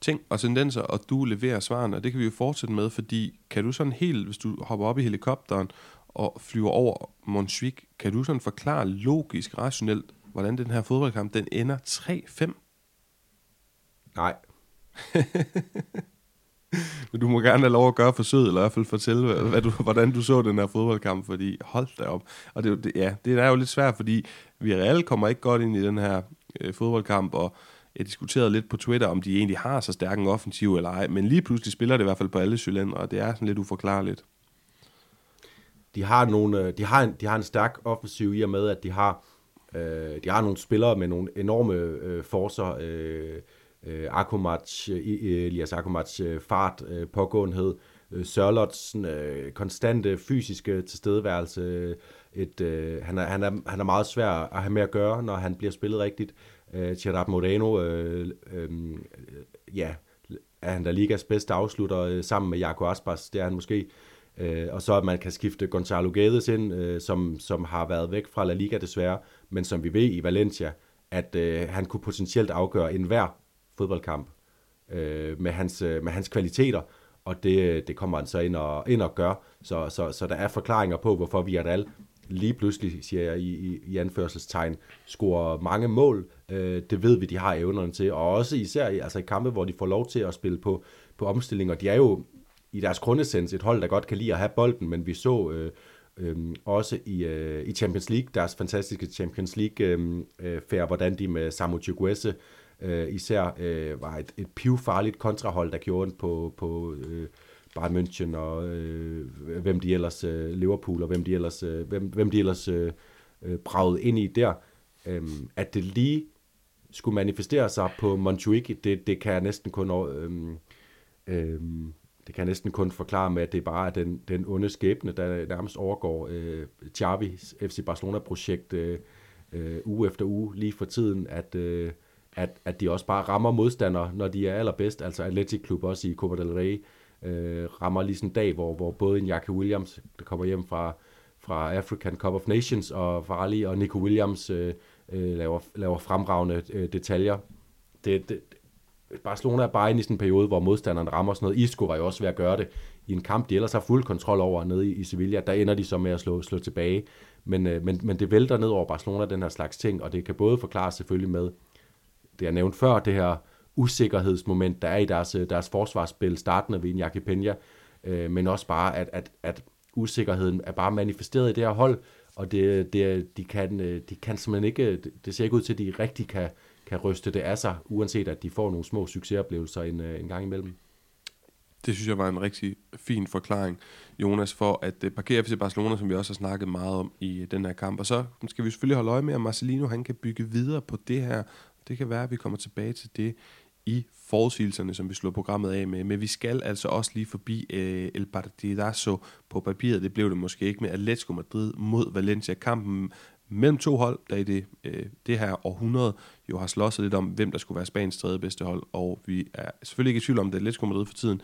ting og tendenser, og du leverer svarene, og det kan vi jo fortsætte med, fordi kan du sådan helt, hvis du hopper op i helikopteren og flyver over Montjuic, kan du sådan forklare logisk, rationelt, hvordan den her fodboldkamp, den ender 3-5? Nej, Men du må gerne have lov at gøre forsøget, eller i hvert fald fortælle, hvad du, hvordan du så den her fodboldkamp, fordi hold da op. Og det, det, ja, det er jo lidt svært, fordi vi reelt kommer ikke godt ind i den her øh, fodboldkamp, og jeg diskuterede lidt på Twitter, om de egentlig har så stærk en offensiv eller ej, men lige pludselig spiller det i hvert fald på alle cylindre, og det er sådan lidt uforklarligt. De har, nogle, øh, de har, en, de har en stærk offensiv i og med, at de har, øh, de har nogle spillere med nogle enorme øh, forser, øh, øh, Akumac, øh, øh, Elias Akumats øh, fart, øh, pågåenhed, øh, Sørlotsen, øh, konstante fysiske tilstedeværelse. Øh, et, øh, han, er, han, er, han er meget svær at have med at gøre, når han bliver spillet rigtigt. Øh, Gerard Moreno, øh, øh, ja, er han da ligas bedste afslutter øh, sammen med Jaco Aspas, det er han måske. Øh, og så at man kan skifte Gonzalo Guedes ind, øh, som, som har været væk fra La Liga desværre, men som vi ved i Valencia, at øh, han kunne potentielt afgøre enhver fodboldkamp øh, med, hans, øh, med hans kvaliteter, og det, øh, det kommer han så ind og, ind og gør. Så, så, så der er forklaringer på, hvorfor vi Villarreal lige pludselig, siger jeg i, i, i anførselstegn, scorer mange mål. Øh, det ved vi, de har evnerne til, og også især i, altså i kampe, hvor de får lov til at spille på, på omstillinger. De er jo i deres grundessens et hold, der godt kan lide at have bolden, men vi så øh, øh, også i, øh, i Champions League, deres fantastiske Champions League øhm, øh, øh, hvordan de med Samu Chukwese øh, Øh, især øh, var et, et pivfarligt kontrahold, der gjorde på, på øh, Bayern München og øh, hvem de ellers, øh, Liverpool og hvem de ellers, øh, hvem, hvem de ellers øh, øh, bragede ind i der, øh, at det lige skulle manifestere sig på Montjuic, det, det kan jeg næsten kun øh, øh, det kan jeg næsten kun forklare med, at det bare er den, den onde skæbne, der nærmest overgår øh, Xavi's FC Barcelona-projekt øh, øh, uge efter uge lige for tiden, at, øh, at, at de også bare rammer modstandere, når de er allerbedst. Altså Athletic Club også i Copa del Rey øh, rammer lige sådan en dag, hvor, hvor både en Jackie Williams, der kommer hjem fra, fra African Cup of Nations, og Farley og Nico Williams øh, øh, laver, laver fremragende øh, detaljer. Det, det, Barcelona er bare inde i sådan en periode, hvor modstanderen rammer sådan noget. Isco var jo også ved at gøre det i en kamp, de ellers har fuld kontrol over nede i, i Sevilla. Der ender de så med at slå, slå tilbage. Men, øh, men, men det vælter ned over Barcelona, den her slags ting, og det kan både forklares selvfølgelig med, det jeg nævnte før, det her usikkerhedsmoment, der er i deres, øh, deres forsvarsspil, startende ved Iñaki Peña, øh, men også bare, at, at, at usikkerheden er bare manifesteret i det her hold, og det, det, de, kan, øh, de kan simpelthen ikke, det ser ikke ud til, at de rigtig kan, kan ryste det af sig, uanset at de får nogle små succesoplevelser en, øh, en gang imellem. Det synes jeg var en rigtig fin forklaring, Jonas, for at parkere FC Barcelona, som vi også har snakket meget om i den her kamp. Og så skal vi selvfølgelig holde øje med, at Marcelino han kan bygge videre på det her. Det kan være, at vi kommer tilbage til det i forudsigelserne, som vi slår programmet af med. Men vi skal altså også lige forbi øh, El Partidazo på papiret. Det blev det måske ikke med Atletico Madrid mod Valencia. Kampen mellem to hold, der i det, øh, det her århundrede jo har slåsset lidt om, hvem der skulle være Spaniens tredje bedste hold, og vi er selvfølgelig ikke i tvivl om, det Atletico Madrid for tiden.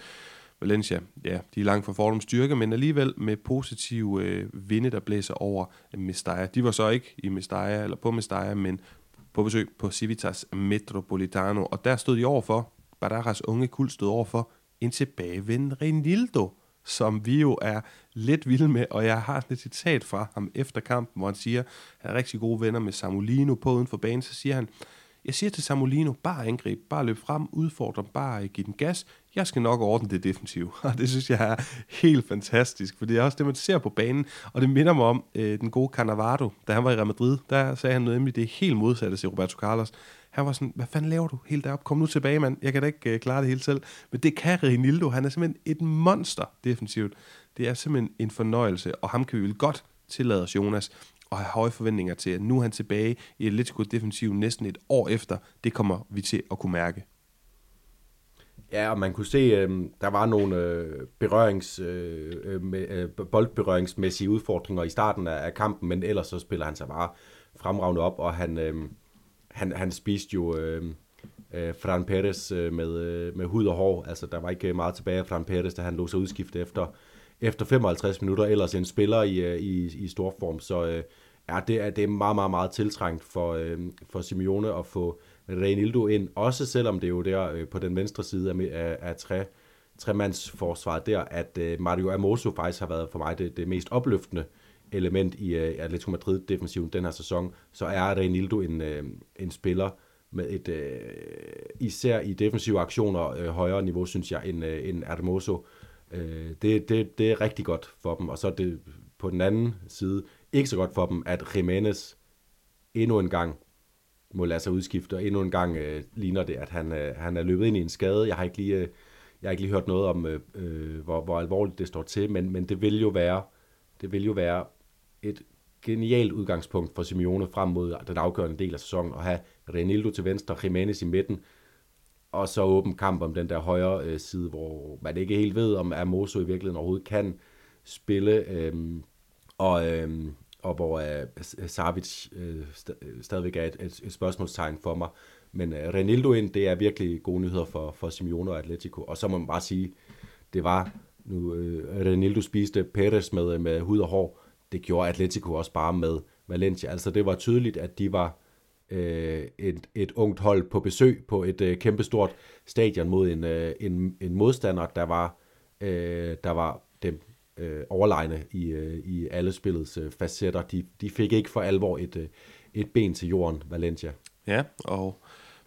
Valencia, ja, de er langt fra fordoms styrke, men alligevel med positive øh, vinde, der blæser over Mestalla. De var så ikke i Mestalla, eller på Mestalla, men på besøg på Civitas Metropolitano, og der stod de overfor, Barajas unge kul stod overfor en tilbagevendende Renildo, som vi jo er lidt vilde med, og jeg har et citat fra ham efter kampen, hvor han siger, at han er rigtig gode venner med Samulino på uden for banen, så siger han, jeg siger til Samulino, bare angreb, bare løb frem, udfordre, bare give den gas. Jeg skal nok ordne det defensive. Og det synes jeg er helt fantastisk, for det er også det, man ser på banen. Og det minder mig om øh, den gode Cannavaro, da han var i Real Madrid. Der sagde han nemlig det helt modsatte til Roberto Carlos. Han var sådan, hvad fanden laver du helt derop? Kom nu tilbage, mand. Jeg kan da ikke øh, klare det hele selv. Men det kan Renildo. Han er simpelthen et monster defensivt. Det er simpelthen en fornøjelse, og ham kan vi vel godt tillade os, Jonas, og have høje forventninger til, at nu er han tilbage i Atletico defensiv næsten et år efter. Det kommer vi til at kunne mærke. Ja, og man kunne se, øh, der var nogle øh, berørings, øh, øh med, øh, boldberøringsmæssige udfordringer i starten af, af kampen, men ellers så spiller han sig bare fremragende op, og han, øh, han, han spiste jo øh, øh, Fran Perez øh, med, øh, med hud og hår. Altså, der var ikke meget tilbage af Fran Perez, da han lå sig udskifte efter, efter 55 minutter. Ellers en spiller i, øh, i, i stor form. Så øh, ja, det er, det er meget, meget, meget tiltrængt for, øh, for Simeone at få Reinildo ind. Også selvom det er jo der øh, på den venstre side af, af, af tre, tremandsforsvaret der, at øh, Mario Amoso faktisk har været for mig det, det mest opløftende element i uh, Atletico Madrid-defensiven den her sæson, så er Reinildo en, uh, en spiller med et, øh, især i defensive aktioner, øh, højere niveau, synes jeg, end, øh, end Hermoso. Øh, det, det, det er rigtig godt for dem, og så er det på den anden side ikke så godt for dem, at Jimenez endnu en gang må lade sig udskifte, og endnu en gang øh, ligner det, at han, øh, han er løbet ind i en skade. Jeg har ikke lige, øh, jeg har ikke lige hørt noget om, øh, øh hvor, hvor alvorligt det står til, men, men det vil jo være det vil jo være et genialt udgangspunkt for Simeone frem mod den afgørende del af sæsonen, at have Renildo til venstre, Jimenez i midten, og så åben kamp om den der højre øh, side, hvor man ikke helt ved, om Amoso i virkeligheden overhovedet kan spille, øh, og, øh, og hvor øh, øh Savic øh, st- øh, stadigvæk er et, et, et spørgsmålstegn for mig. Men øh, Renildo ind, det er virkelig gode nyheder for, for Simeone og Atletico. Og så må man bare sige, det var nu øh, Renildo spiste Perez med, øh, med hud og hår, det gjorde Atletico også bare med Valencia. Altså det var tydeligt, at de var øh, et, et ungt hold på besøg på et øh, kæmpestort stadion mod en, øh, en, en modstander, der var, øh, der var dem øh, overlegne i, øh, i alle spillets øh, facetter. De, de fik ikke for alvor et, øh, et ben til jorden, Valencia. Ja, og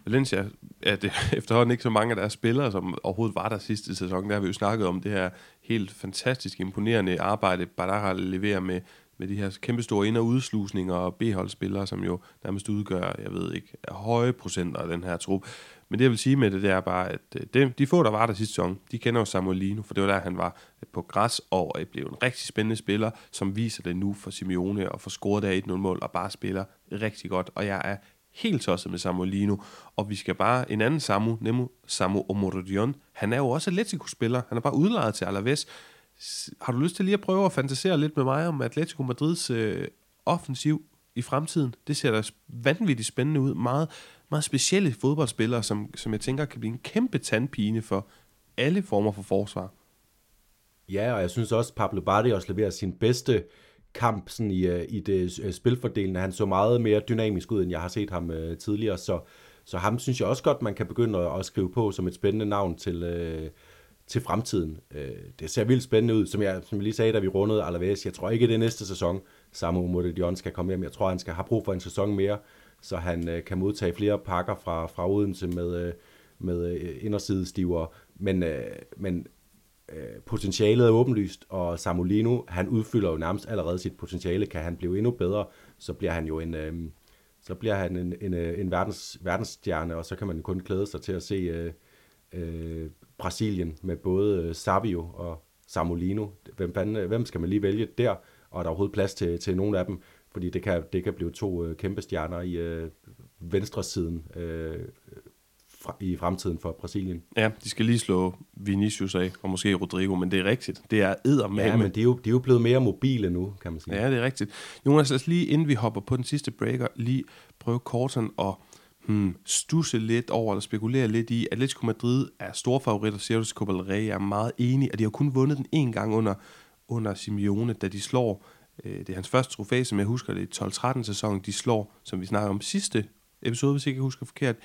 Valencia er det efterhånden ikke så mange af deres spillere, som overhovedet var der sidste sæson. Der har vi jo snakket om det her helt fantastisk imponerende arbejde, Badara leverer med, med de her kæmpestore ind- og udslusninger og B-holdspillere, som jo nærmest udgør, jeg ved ikke, høje procenter af den her trup. Men det jeg vil sige med det, det er bare, at øh, de, de få, der var der sidste sæson, de kender jo Samuelino, for det var der, han var øh, på græs, og øh, blev en rigtig spændende spiller, som viser det nu for Simeone, og får scoret der 1-0 mål, og bare spiller rigtig godt. Og jeg er helt tosset med Samuelino, og vi skal bare en anden Samu, nemlig Samu Omorodion. Han er jo også Atletico-spiller, han er bare udlejet til Alaves. Har du lyst til lige at prøve at fantasere lidt med mig om Atletico Madrids øh, offensiv i fremtiden? Det ser da vanvittigt spændende ud. Meget, meget specielle fodboldspillere, som, som jeg tænker kan blive en kæmpe tandpine for alle former for forsvar. Ja, og jeg synes også, Pablo Barrios leverer sin bedste kamp sådan i, øh, i det øh, spilfordelende. Han så meget mere dynamisk ud, end jeg har set ham øh, tidligere, så, så ham synes jeg også godt, man kan begynde at, at skrive på som et spændende navn til, øh, til fremtiden. Øh, det ser vildt spændende ud, som jeg, som jeg lige sagde, da vi rundede Alaves. Jeg tror ikke, det er næste sæson, Samu Modedion skal komme hjem. Jeg tror, han skal have brug for en sæson mere, så han øh, kan modtage flere pakker fra, fra Odense med, øh, med øh, indersidestiver. Men, øh, men øh, potentialet er åbenlyst, og Samolino, han udfylder jo nærmest allerede sit potentiale. Kan han blive endnu bedre, så bliver han jo en, øh, så bliver han en, en, øh, en verdens, verdensstjerne, og så kan man kun glæde sig til at se øh, øh, Brasilien med både øh, Savio og Samolino. Hvem, fanden, øh, hvem skal man lige vælge der? Og er der overhovedet plads til, til nogen af dem? Fordi det kan, det kan blive to øh, kæmpe stjerner i øh, venstre siden øh, i fremtiden for Brasilien. Ja, de skal lige slå Vinicius af, og måske Rodrigo, men det er rigtigt. Det er med. Ja, men de er, jo, de er jo blevet mere mobile nu, kan man sige. Ja, det er rigtigt. Jonas, lad os lige, inden vi hopper på den sidste breaker, lige prøve kort sådan at hmm, stusse lidt over, eller spekulere lidt i, Atletico Madrid er store favoritter, Sergio Copa del Rey er meget enig, at de har kun vundet den en gang under, under Simeone, da de slår, øh, det er hans første trofæ, som jeg husker, det er 12-13 sæson, de slår, som vi snakker om sidste episode, hvis jeg ikke husker forkert,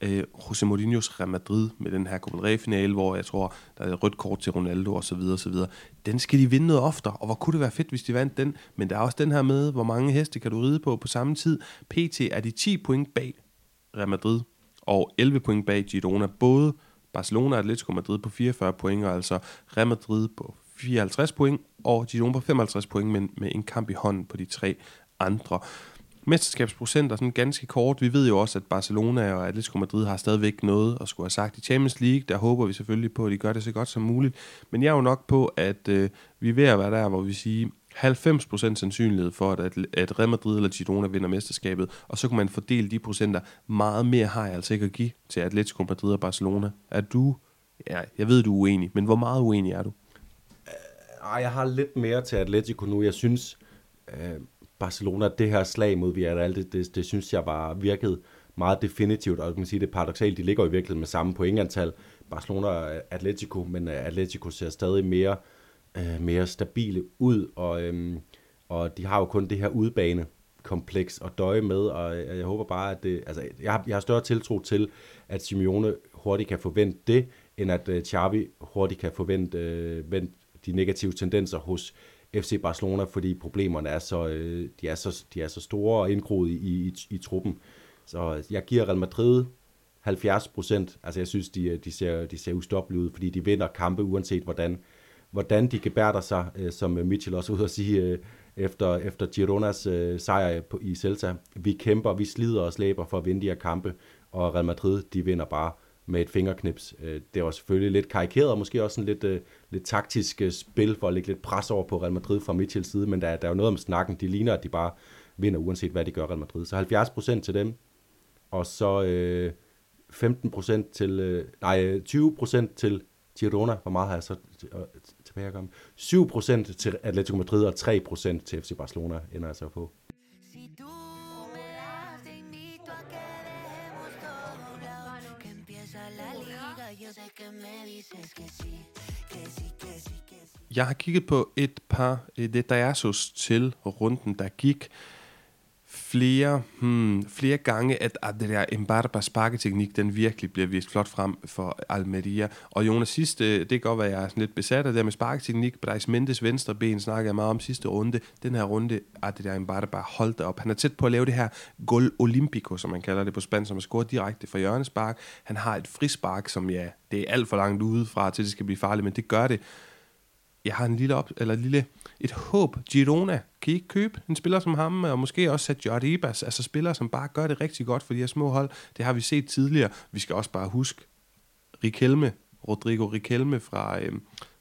øh, José Mourinho's Real Madrid med den her Copa del finale hvor jeg tror, der er et rødt kort til Ronaldo og så videre, og så videre. Den skal de vinde noget oftere, og hvor kunne det være fedt, hvis de vandt den. Men der er også den her med, hvor mange heste kan du ride på på samme tid. PT er de 10 point bag Real Madrid, og 11 point bag Girona. Både Barcelona og Atletico Madrid på 44 point, og altså Real Madrid på 54 point, og Girona på 55 point, men med en kamp i hånden på de tre andre mesterskabsprocenter sådan ganske kort. Vi ved jo også, at Barcelona og Atletico Madrid har stadigvæk noget at skulle have sagt i Champions League. Der håber vi selvfølgelig på, at de gør det så godt som muligt. Men jeg er jo nok på, at øh, vi er ved at være der, hvor vi siger 90% sandsynlighed for, at, at Real Madrid eller Girona vinder mesterskabet, og så kan man fordele de procenter. Meget mere har jeg altså ikke at give til Atletico Madrid og Barcelona. Er du, ja, jeg ved, du er uenig, men hvor meget uenig er du? Ah, jeg har lidt mere til Atletico nu. Jeg synes, øh, Barcelona, det her slag mod Villarreal, det, det, det synes jeg var virket meget definitivt, og man kan sige, det er paradoxalt, de ligger i virkeligheden med samme pointantal, Barcelona og Atletico, men øh, Atletico ser stadig mere, øh, mere stabile ud, og, øh, og de har jo kun det her udbane kompleks at døje med, og øh, jeg, håber bare, at det, altså, jeg, har, jeg har større tiltro til, at Simeone hurtigt kan forvente det, end at uh, Xavi hurtigt kan forvente uh, de negative tendenser hos FC Barcelona, fordi problemerne er så, øh, de er så, de er så store og indgroet i, i, i truppen. Så øh, jeg giver Real Madrid 70 procent. Altså jeg synes, de, øh, de, ser, de ser ustoppelige ud, fordi de vinder kampe, uanset hvordan, hvordan de gebærder sig, øh, som Mitchell også ud at sige, øh, efter, efter Gironas øh, sejr på, i Celta. Vi kæmper, vi slider og slæber for at vinde de her kampe, og Real Madrid, de vinder bare med et fingerknips. Øh, det var selvfølgelig lidt karikeret, og måske også en lidt, øh, lidt taktisk øh, spil for at lægge lidt pres over på Real Madrid fra Mitchells side, men der, der er jo noget om snakken. De ligner, at de bare vinder, uanset hvad de gør Real Madrid. Så 70% til dem, og så øh, 15% til, øh, nej, øh, 20% til Girona. Hvor meget har jeg så tilbage at komme? 7% til Atletico Madrid og 3% til FC Barcelona ender jeg så på. Jeg har kigget på et par øh, detaljes til runden, der gik flere, hmm, flere gange, at Adria Embarba sparketeknik, den virkelig bliver vist flot frem for Almeria. Og Jonas, sidste, det kan godt være, at jeg er sådan lidt besat af det med sparketeknik. Brais Mendes venstre ben snakker jeg meget om sidste runde. Den her runde, Adria Embarba holdt op. Han er tæt på at lave det her gol olimpico, som man kalder det på spansk, som er scoret direkte fra hjørnespark. Han har et frispark, som ja, det er alt for langt udefra, til det skal blive farligt, men det gør det jeg har en lille, op, eller lille et håb. Girona, kan I ikke købe en spiller som ham, og måske også sat Jordi Ibas, altså spillere, som bare gør det rigtig godt for de her små hold. Det har vi set tidligere. Vi skal også bare huske Rikelme, Rodrigo Rikelme fra, øh,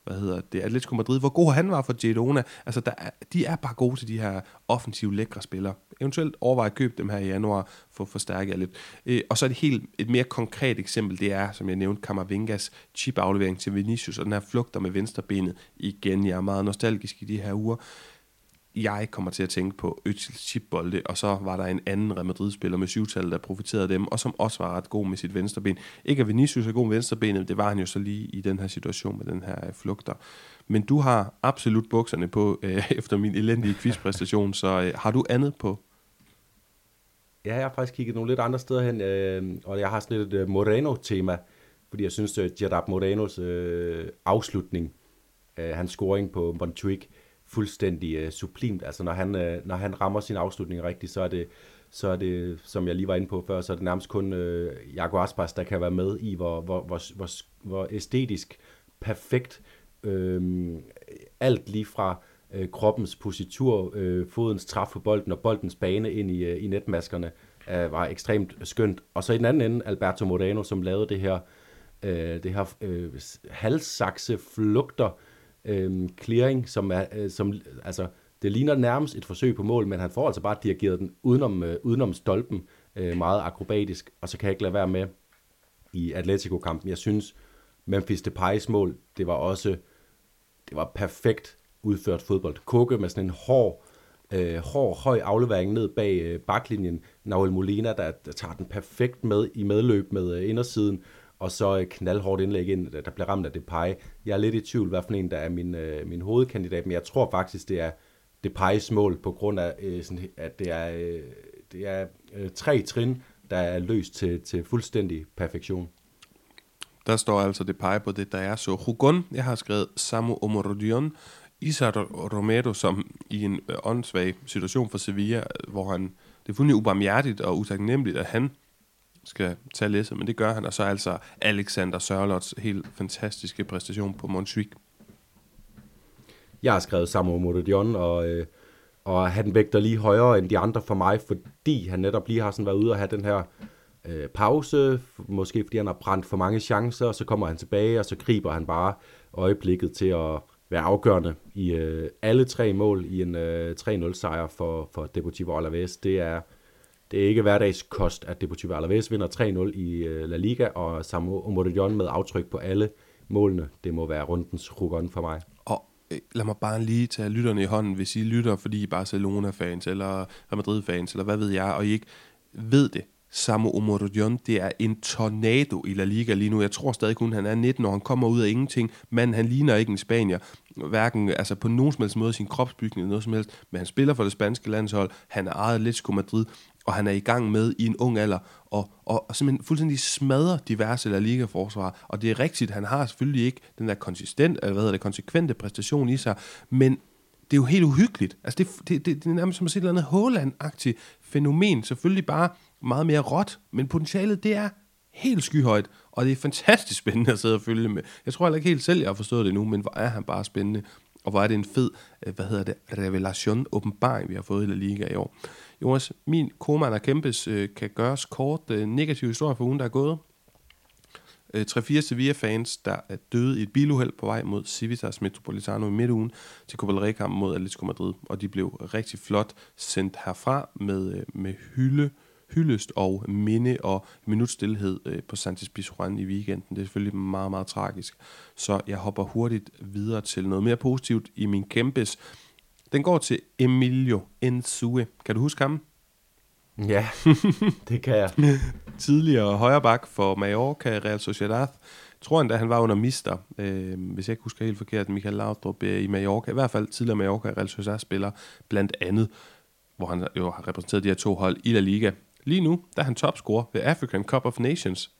hvad hedder det, Atletico Madrid, hvor god han var for Girona. Altså, der er, de er bare gode til de her offensive, lækre spillere. Eventuelt overveje at købe dem her i januar, for at forstærke jer lidt. Øh, og så er det helt, et mere konkret eksempel, det er, som jeg nævnte, Kammervingas chip-aflevering til Vinicius, og den her flugter med venstrebenet igen. Jeg er meget nostalgisk i de her uger jeg kommer til at tænke på Özil chipbolde, og så var der en anden Real Madrid-spiller med syvtal, der profiterede dem, og som også var ret god med sit venstreben. Ikke at Vinicius er god med venstrebenet, det var han jo så lige i den her situation med den her øh, flugter. Men du har absolut bukserne på øh, efter min elendige quizpræstation, så øh, har du andet på? Ja, jeg har faktisk kigget nogle lidt andre steder hen, øh, og jeg har sådan lidt et øh, Moreno-tema, fordi jeg synes, at Gerard Morenos øh, afslutning, øh, hans scoring på Montjuic, fuldstændig øh, sublimt. Altså når han, øh, når han rammer sin afslutning rigtigt, så er det, så er det, som jeg lige var inde på før, så er det nærmest kun øh, Jago Aspas, der kan være med i, hvor, hvor, hvor, hvor, hvor æstetisk perfekt øh, alt lige fra øh, kroppens positur, øh, fodens træf på bolden og boldens bane ind i, øh, i netmaskerne øh, var ekstremt skønt. Og så i den anden ende, Alberto Moreno, som lavede det her, øh, det her øh, halssakse flugter, øh, Øhm, clearing, som er, øh, som, altså, det ligner nærmest et forsøg på mål, men han får altså bare dirigeret den udenom, øh, udenom stolpen, øh, meget akrobatisk, og så kan jeg ikke lade være med i Atletico-kampen. Jeg synes, Memphis Depay's mål, det var også, det var perfekt udført fodbold. Kukke med sådan en hård, øh, hård, høj aflevering ned bag øh, baklinjen. Nahuel Molina, der, der tager den perfekt med i medløb med øh, indersiden, og så et knaldhårdt indlæg ind, der bliver ramt af Depay. Jeg er lidt i tvivl, hvad for en, der er min, øh, min hovedkandidat, men jeg tror faktisk, det er Depays mål, på grund af, øh, sådan, at det er, øh, det er øh, tre trin, der er løst til, til fuldstændig perfektion. Der står altså Depay på det, der er så. Hugon, jeg har skrevet Samu Omorodion, Isar Romero, som i en øh, åndssvag situation for Sevilla, hvor han, det er fuldstændig ubarmhjertigt og utaknemmeligt, at han skal tage læsset, men det gør han, og så altså Alexander Sørlots helt fantastiske præstation på Montjuic. Jeg har skrevet Samuel Mododion, og, øh, og han vægter lige højere end de andre for mig, fordi han netop lige har sådan været ude og have den her øh, pause, måske fordi han har brændt for mange chancer, og så kommer han tilbage, og så griber han bare øjeblikket til at være afgørende i øh, alle tre mål i en øh, 3-0 sejr for, for Deportivo Alaves. Det er, det er ikke hverdagskost, at Deportivo Alaves vinder 3-0 i øh, La Liga, og Samu Omodion med aftryk på alle målene. Det må være rundens rugon for mig. Og øh, lad mig bare lige tage lytterne i hånden, hvis I lytter, fordi I er Barcelona-fans, eller Real Madrid-fans, eller hvad ved jeg, og I ikke ved det. Samu Omorodion, det er en tornado i La Liga lige nu. Jeg tror stadig kun, han er 19 år. Han kommer ud af ingenting, men han ligner ikke en spanier. Hverken altså på nogen som helst måde sin kropsbygning eller noget som helst, men han spiller for det spanske landshold. Han er ejet Atletico Madrid og han er i gang med i en ung alder, og, og, og simpelthen fuldstændig smadrer diverse La Liga-forsvar. Og det er rigtigt, han har selvfølgelig ikke den der konsistent, eller hvad hedder det, konsekvente præstation i sig, men det er jo helt uhyggeligt. Altså det, det, det, det er nærmest som at se et eller andet Håland-agtigt fænomen. Selvfølgelig bare meget mere råt, men potentialet, det er helt skyhøjt, og det er fantastisk spændende at sidde og følge med. Jeg tror heller ikke helt selv, jeg har forstået det nu, men hvor er han bare spændende, og hvor er det en fed, øh, hvad hedder det, revelation, åbenbaring, vi har fået i La Liga i år. Jonas, min Koman og Kæmpes øh, kan gøres kort øh, negativ historie for ugen, der er gået. Øh, 3-4 Sevilla-fans, der er døde i et biluheld på vej mod Civitas Metropolitano i midtugen til Copa del Rey mod Atletico Madrid, og de blev rigtig flot sendt herfra med, øh, med hylde, hyldest og minde og minutstillhed øh, på Santis Pizjuan i weekenden. Det er selvfølgelig meget, meget tragisk. Så jeg hopper hurtigt videre til noget mere positivt i min kæmpes. Den går til Emilio Ensue. Kan du huske ham? Ja, det kan jeg. Tidligere højre bak for Mallorca, Real Sociedad. Jeg tror endda, han var under mister, øh, hvis jeg ikke husker helt forkert, Michael Laudrup øh, i Mallorca. I hvert fald tidligere Mallorca Real Sociedad spiller blandt andet, hvor han jo har repræsenteret de her to hold i La Liga. Lige nu, der er han topscorer ved African Cup of Nations.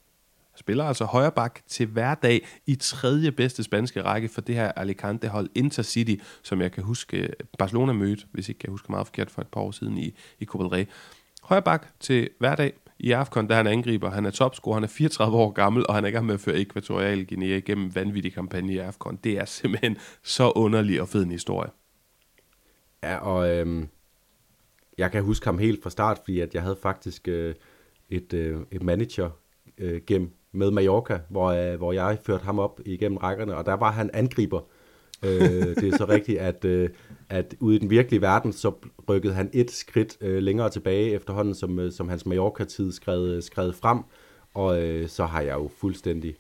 Spiller altså højre bak til hverdag i tredje bedste spanske række for det her Alicante-hold Intercity, som jeg kan huske øh, Barcelona mødte, hvis ikke jeg husker meget forkert, for et par år siden i, i Copa del Rey. Højre bak til hverdag i AFCON, der han angriber. Han er topscorer, han er 34 år gammel, og han er i gang med at føre Ekvatorial Guinea igennem vanvittig kampagne i AFCON. Det er simpelthen så underlig og fed en historie. Ja, og øhm, jeg kan huske ham helt fra start, fordi at jeg havde faktisk øh, et, øh, et manager øh, gennem med Mallorca, hvor, øh, hvor jeg førte ham op igennem rækkerne, og der var han angriber. øh, det er så rigtigt, at, øh, at ude i den virkelige verden, så rykkede han et skridt øh, længere tilbage efterhånden, som, øh, som hans Mallorca-tid skred, øh, skred frem, og øh, så har jeg jo fuldstændig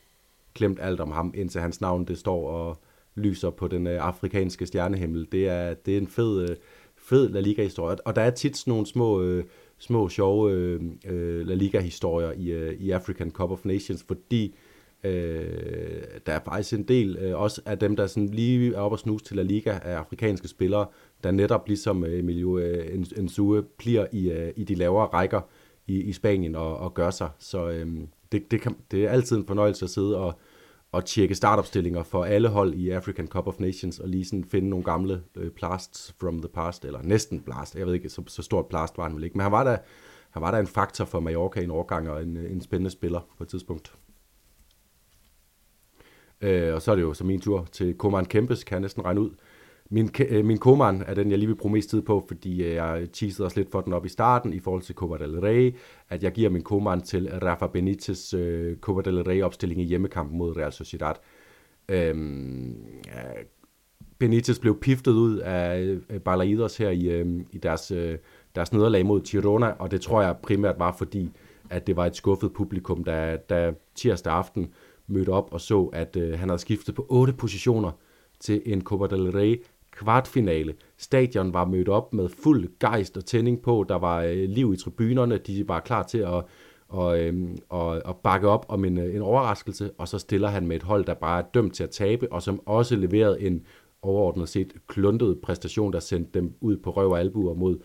glemt alt om ham, indtil hans navn det står og lyser på den øh, afrikanske stjernehimmel. Det er, det er en fed, øh, fed La Liga-historie, og der er tit sådan nogle små... Øh, små sjove øh, øh, La Liga-historier i, øh, i African Cup of Nations, fordi øh, der er faktisk en del øh, også af dem, der sådan lige er oppe og snuse til La Liga af afrikanske spillere, der netop ligesom øh, Emilio øh, Enzue bliver i, øh, i de lavere rækker i, i Spanien og, og gør sig. Så øh, det, det, kan, det er altid en fornøjelse at sidde og, og tjekke startopstillinger for alle hold i African Cup of Nations, og lige sådan finde nogle gamle øh, plasts from the past, eller næsten blast, jeg ved ikke, så, så stort plast var han vel ikke, men han var da, han var da en faktor for Mallorca i en årgang, og en, en spændende spiller på et tidspunkt. Øh, og så er det jo så min tur til Koman Kempes, kan jeg næsten regne ud. Min, øh, min Koman er den, jeg lige vil bruge mest tid på, fordi øh, jeg teasede også lidt for den op i starten i forhold til Copa del Rey, at jeg giver min Koman til Rafa Benitez øh, Copa del Rey opstilling i hjemmekampen mod Real Sociedad. Øhm, Benitez blev piftet ud af øh, Balaidos her i, øh, i deres, øh, deres nederlag mod Girona, og det tror jeg primært var fordi, at det var et skuffet publikum, der, der tirsdag aften mødte op og så, at øh, han havde skiftet på otte positioner til en Copa del Rey kvartfinale. Stadion var mødt op med fuld gejst og tænding på. Der var øh, liv i tribunerne. De var klar til at, og, øh, og, og bakke op om en, øh, en overraskelse. Og så stiller han med et hold, der bare er dømt til at tabe, og som også leverede en overordnet set kluntet præstation, der sendte dem ud på røv og albuer mod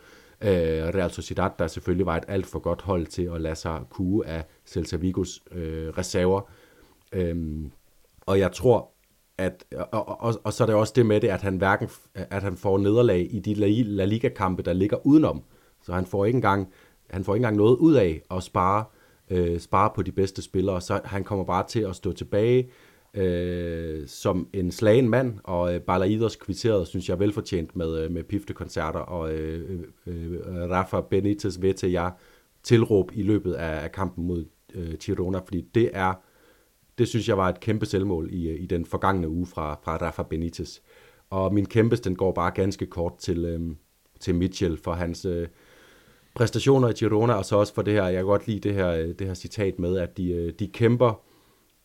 øh, Real Sociedad, der selvfølgelig var et alt for godt hold til at lade sig kue af Celta Vigos øh, reserver. Øhm, og jeg tror, at, og, og, og så er det også det med det, at han hverken, at han får nederlag i de La Liga-kampe, der ligger udenom. Så han får ikke engang, han får ikke engang noget ud af at spare, øh, spare på de bedste spillere. Så han kommer bare til at stå tilbage øh, som en slagen mand, og øh, Balaidos kvitteret, synes jeg, velfortjent med, øh, med piftekoncerter, og øh, øh, øh Rafa Benitez ved til jeg tilråb i løbet af, af kampen mod øh, Girona, fordi det er det synes jeg var et kæmpe selvmål i, øh, i den forgangne uge fra, fra Rafa Benitez. Og min kæmpes, den går bare ganske kort til, øhm, til Mitchell for hans øh, præstationer i Girona, og så også for det her, jeg kan godt lide det her, øh, det her citat med, at de, øh, de kæmper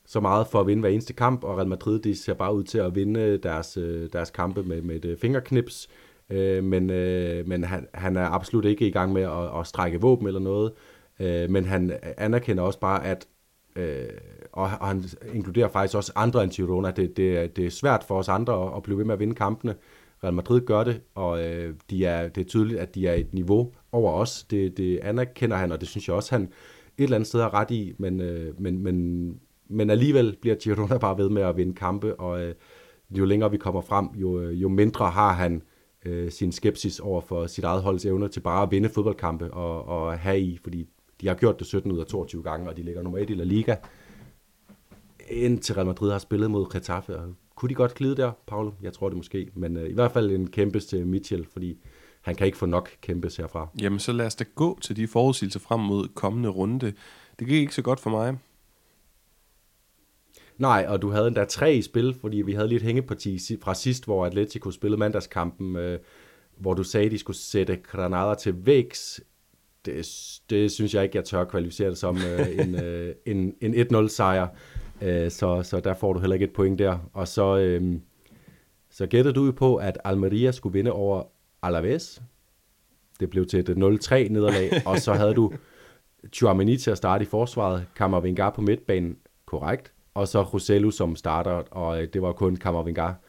så meget for at vinde hver eneste kamp, og Real Madrid de ser bare ud til at vinde øh, deres, øh, deres kampe med, med et fingerknips, øh, men, øh, men han, han er absolut ikke i gang med at, at strække våben eller noget, øh, men han anerkender også bare, at øh, og, og han inkluderer faktisk også andre end Girona. Det, det, det er svært for os andre at, at blive ved med at vinde kampene. Real Madrid gør det, og øh, de er, det er tydeligt, at de er et niveau over os. Det, det anerkender han, og det synes jeg også, han et eller andet sted har ret i, men, øh, men, men, men alligevel bliver Girona bare ved med at vinde kampe, og øh, jo længere vi kommer frem, jo, øh, jo mindre har han øh, sin skepsis over for sit eget holds evner til bare at vinde fodboldkampe og, og have i, fordi de har gjort det 17 ud af 22 gange, og de ligger nummer 1 i La Liga. Indtil Real Madrid har spillet mod Getafe. Kunne de godt glide der, Paolo? Jeg tror det måske. Men øh, i hvert fald en kæmpe til Mitchell, fordi han kan ikke få nok kæmpe herfra. Jamen, så lad os da gå til de forudsigelser frem mod kommende runde. Det gik ikke så godt for mig. Nej, og du havde endda tre i spil, fordi vi havde lidt hængeparti fra sidst, hvor Atletico spillede mandagskampen, øh, hvor du sagde, at de skulle sætte Granada til vægs. Det, det synes jeg ikke, jeg tør kvalificere det som øh, en, øh, en, en 1-0 sejr. Øh, så, så der får du heller ikke et point der. Og så, øh, så gættede du på, at Almeria skulle vinde over Alaves. Det blev til et 0-3 nederlag, og så havde du Chouameni til at starte i forsvaret, Kammervengar på midtbanen, korrekt, og så Roselu som starter, og øh, det var kun Kammervengar,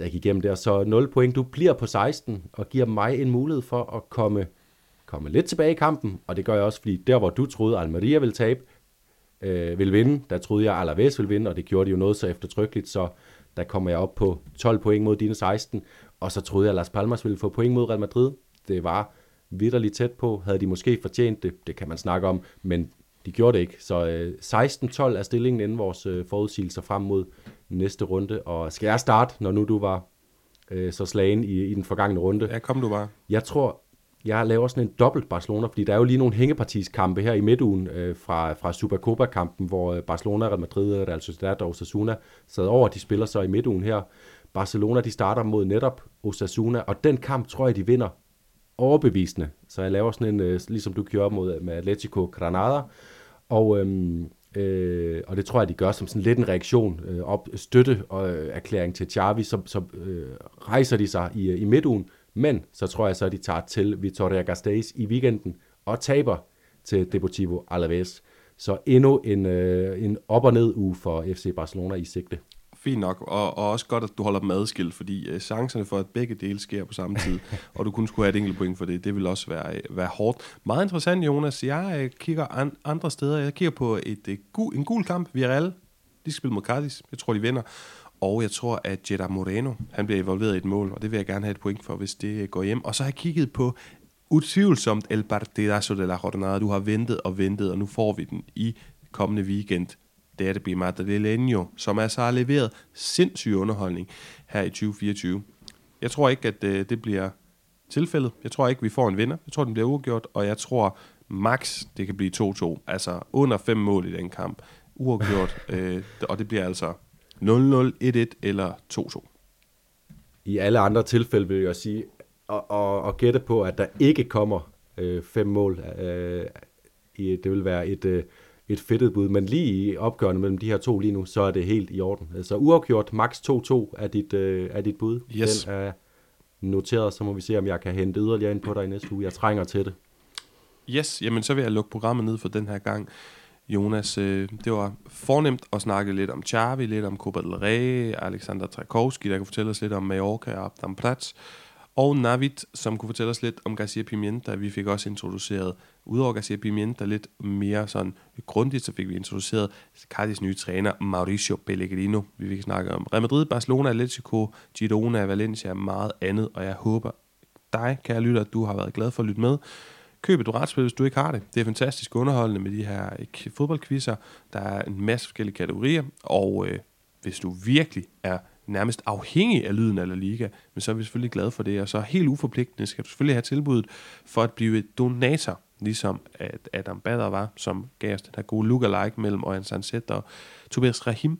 der gik igennem der. Så 0 point, du bliver på 16, og giver mig en mulighed for at komme, komme lidt tilbage i kampen, og det gør jeg også, fordi der hvor du troede, Almeria ville tabe, øh, ville vinde, der troede jeg, Alaves ville vinde, og det gjorde de jo noget så eftertrykkeligt, så der kommer jeg op på 12 point mod dine 16, og så troede jeg, at Las Palmas ville få point mod Real Madrid. Det var vidderligt tæt på. Havde de måske fortjent det? Det kan man snakke om, men de gjorde det ikke. Så øh, 16-12 er stillingen inden vores øh, forudsigelser frem mod næste runde. Og skal jeg starte, når nu du var øh, så slagen i, i den forgangne runde? Ja, kom du bare. Jeg tror, jeg laver sådan en dobbelt Barcelona, fordi der er jo lige nogle hængepartiskampe her i midtugen øh, fra, fra Supercopa-kampen, hvor øh, Barcelona, Real Madrid, Real Sociedad og Osasuna sad over. De spiller så i midtugen her. Barcelona, de starter mod netop Osasuna, og den kamp tror jeg, de vinder overbevisende. Så jeg laver sådan en, øh, ligesom du gjorde mod, øh, med Atletico Granada, og, øhm, øh, og det tror jeg, de gør som sådan lidt en reaktion, øh, op, støtte og øh, erklæring til Xavi, så, så øh, rejser de sig i, øh, i midtugen, men så tror jeg så, at de tager til Vitoria Gasteiz i weekenden og taber til Deportivo Alaves. Så endnu en, øh, en op- og ned uge for FC Barcelona i sigte fint nok, og, og også godt, at du holder dem adskilt, fordi øh, chancerne for, at begge dele sker på samme tid, og du kun skulle have et enkelt point for det, det vil også være, øh, være hårdt. Meget interessant, Jonas. Jeg øh, kigger an, andre steder. Jeg kigger på et, øh, gu, en gul kamp, Villarreal. De skal spille mod Cardis. Jeg tror, de vinder. Og jeg tror, at Jetta Moreno, han bliver involveret i et mål, og det vil jeg gerne have et point for, hvis det øh, går hjem. Og så har jeg kigget på utvivlsomt El Partidazo de la Jornada. Du har ventet og ventet, og nu får vi den i kommende weekend Derby Madrileño, som altså har leveret sindssyg underholdning her i 2024. Jeg tror ikke, at øh, det bliver tilfældet. Jeg tror ikke, vi får en vinder. Jeg tror, den bliver uafgjort, og jeg tror max, det kan blive 2-2. Altså under fem mål i den kamp. Uafgjort, øh, og det bliver altså 0-0, 1-1 eller 2-2. I alle andre tilfælde vil jeg sige, og, og, og gætte på, at der ikke kommer øh, fem mål. Øh, i, det vil være et... Øh, et fedtet bud, men lige i opgørende mellem de her to lige nu, så er det helt i orden. Så uafgjort, max 2-2 er dit, øh, er dit bud. Yes. Den er noteret, så må vi se, om jeg kan hente yderligere ind på dig i næste uge. Jeg trænger til det. Yes, jamen så vil jeg lukke programmet ned for den her gang. Jonas, øh, det var fornemt at snakke lidt om Xavi, lidt om Copa del Rey, Alexander Trakowski, der kunne fortælle os lidt om Mallorca og Abdam Prats og Navid, som kunne fortælle os lidt om Garcia Pimienta. Vi fik også introduceret, udover Garcia Pimienta, lidt mere sådan grundigt, så fik vi introduceret Cardis nye træner, Mauricio Pellegrino. Vi fik snakket om Real Madrid, Barcelona, Atletico, Girona, Valencia og meget andet, og jeg håber dig, kære lytter, at du har været glad for at lytte med. Køb et brætspil, hvis du ikke har det. Det er fantastisk underholdende med de her eh, fodboldquizzer. Der er en masse forskellige kategorier, og øh, hvis du virkelig er nærmest afhængig af lyden af La Liga, men så er vi selvfølgelig glade for det, og så helt uforpligtende skal du selvfølgelig have tilbuddet for at blive donator, ligesom at Adam Bader var, som gav os den her gode look-alike mellem Ojan Sanset og Tobias Rahim.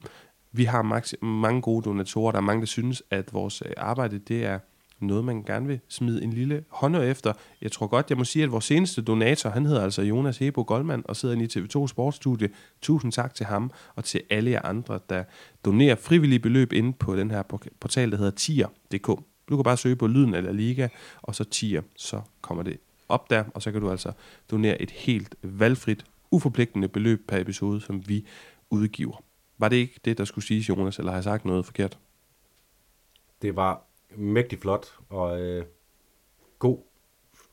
Vi har mange gode donatorer, der er mange, der synes, at vores eh, arbejde, det er noget, man gerne vil smide en lille hånd efter. Jeg tror godt, jeg må sige, at vores seneste donator, han hedder altså Jonas Hebo Goldman og sidder i TV2 Sportsstudie. Tusind tak til ham og til alle jer andre, der donerer frivillige beløb inde på den her portal, der hedder tier.dk. Du kan bare søge på lyden eller Liga, og så tier, så kommer det op der, og så kan du altså donere et helt valgfrit, uforpligtende beløb per episode, som vi udgiver. Var det ikke det, der skulle siges, Jonas, eller har jeg sagt noget forkert? Det var mægtig flot, og øh, god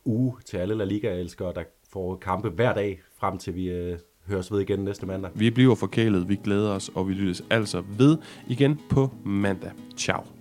uge til alle La Liga-elskere, der får kampe hver dag, frem til vi øh, høres ved igen næste mandag. Vi bliver forkælet, vi glæder os, og vi lyttes altså ved igen på mandag. Ciao.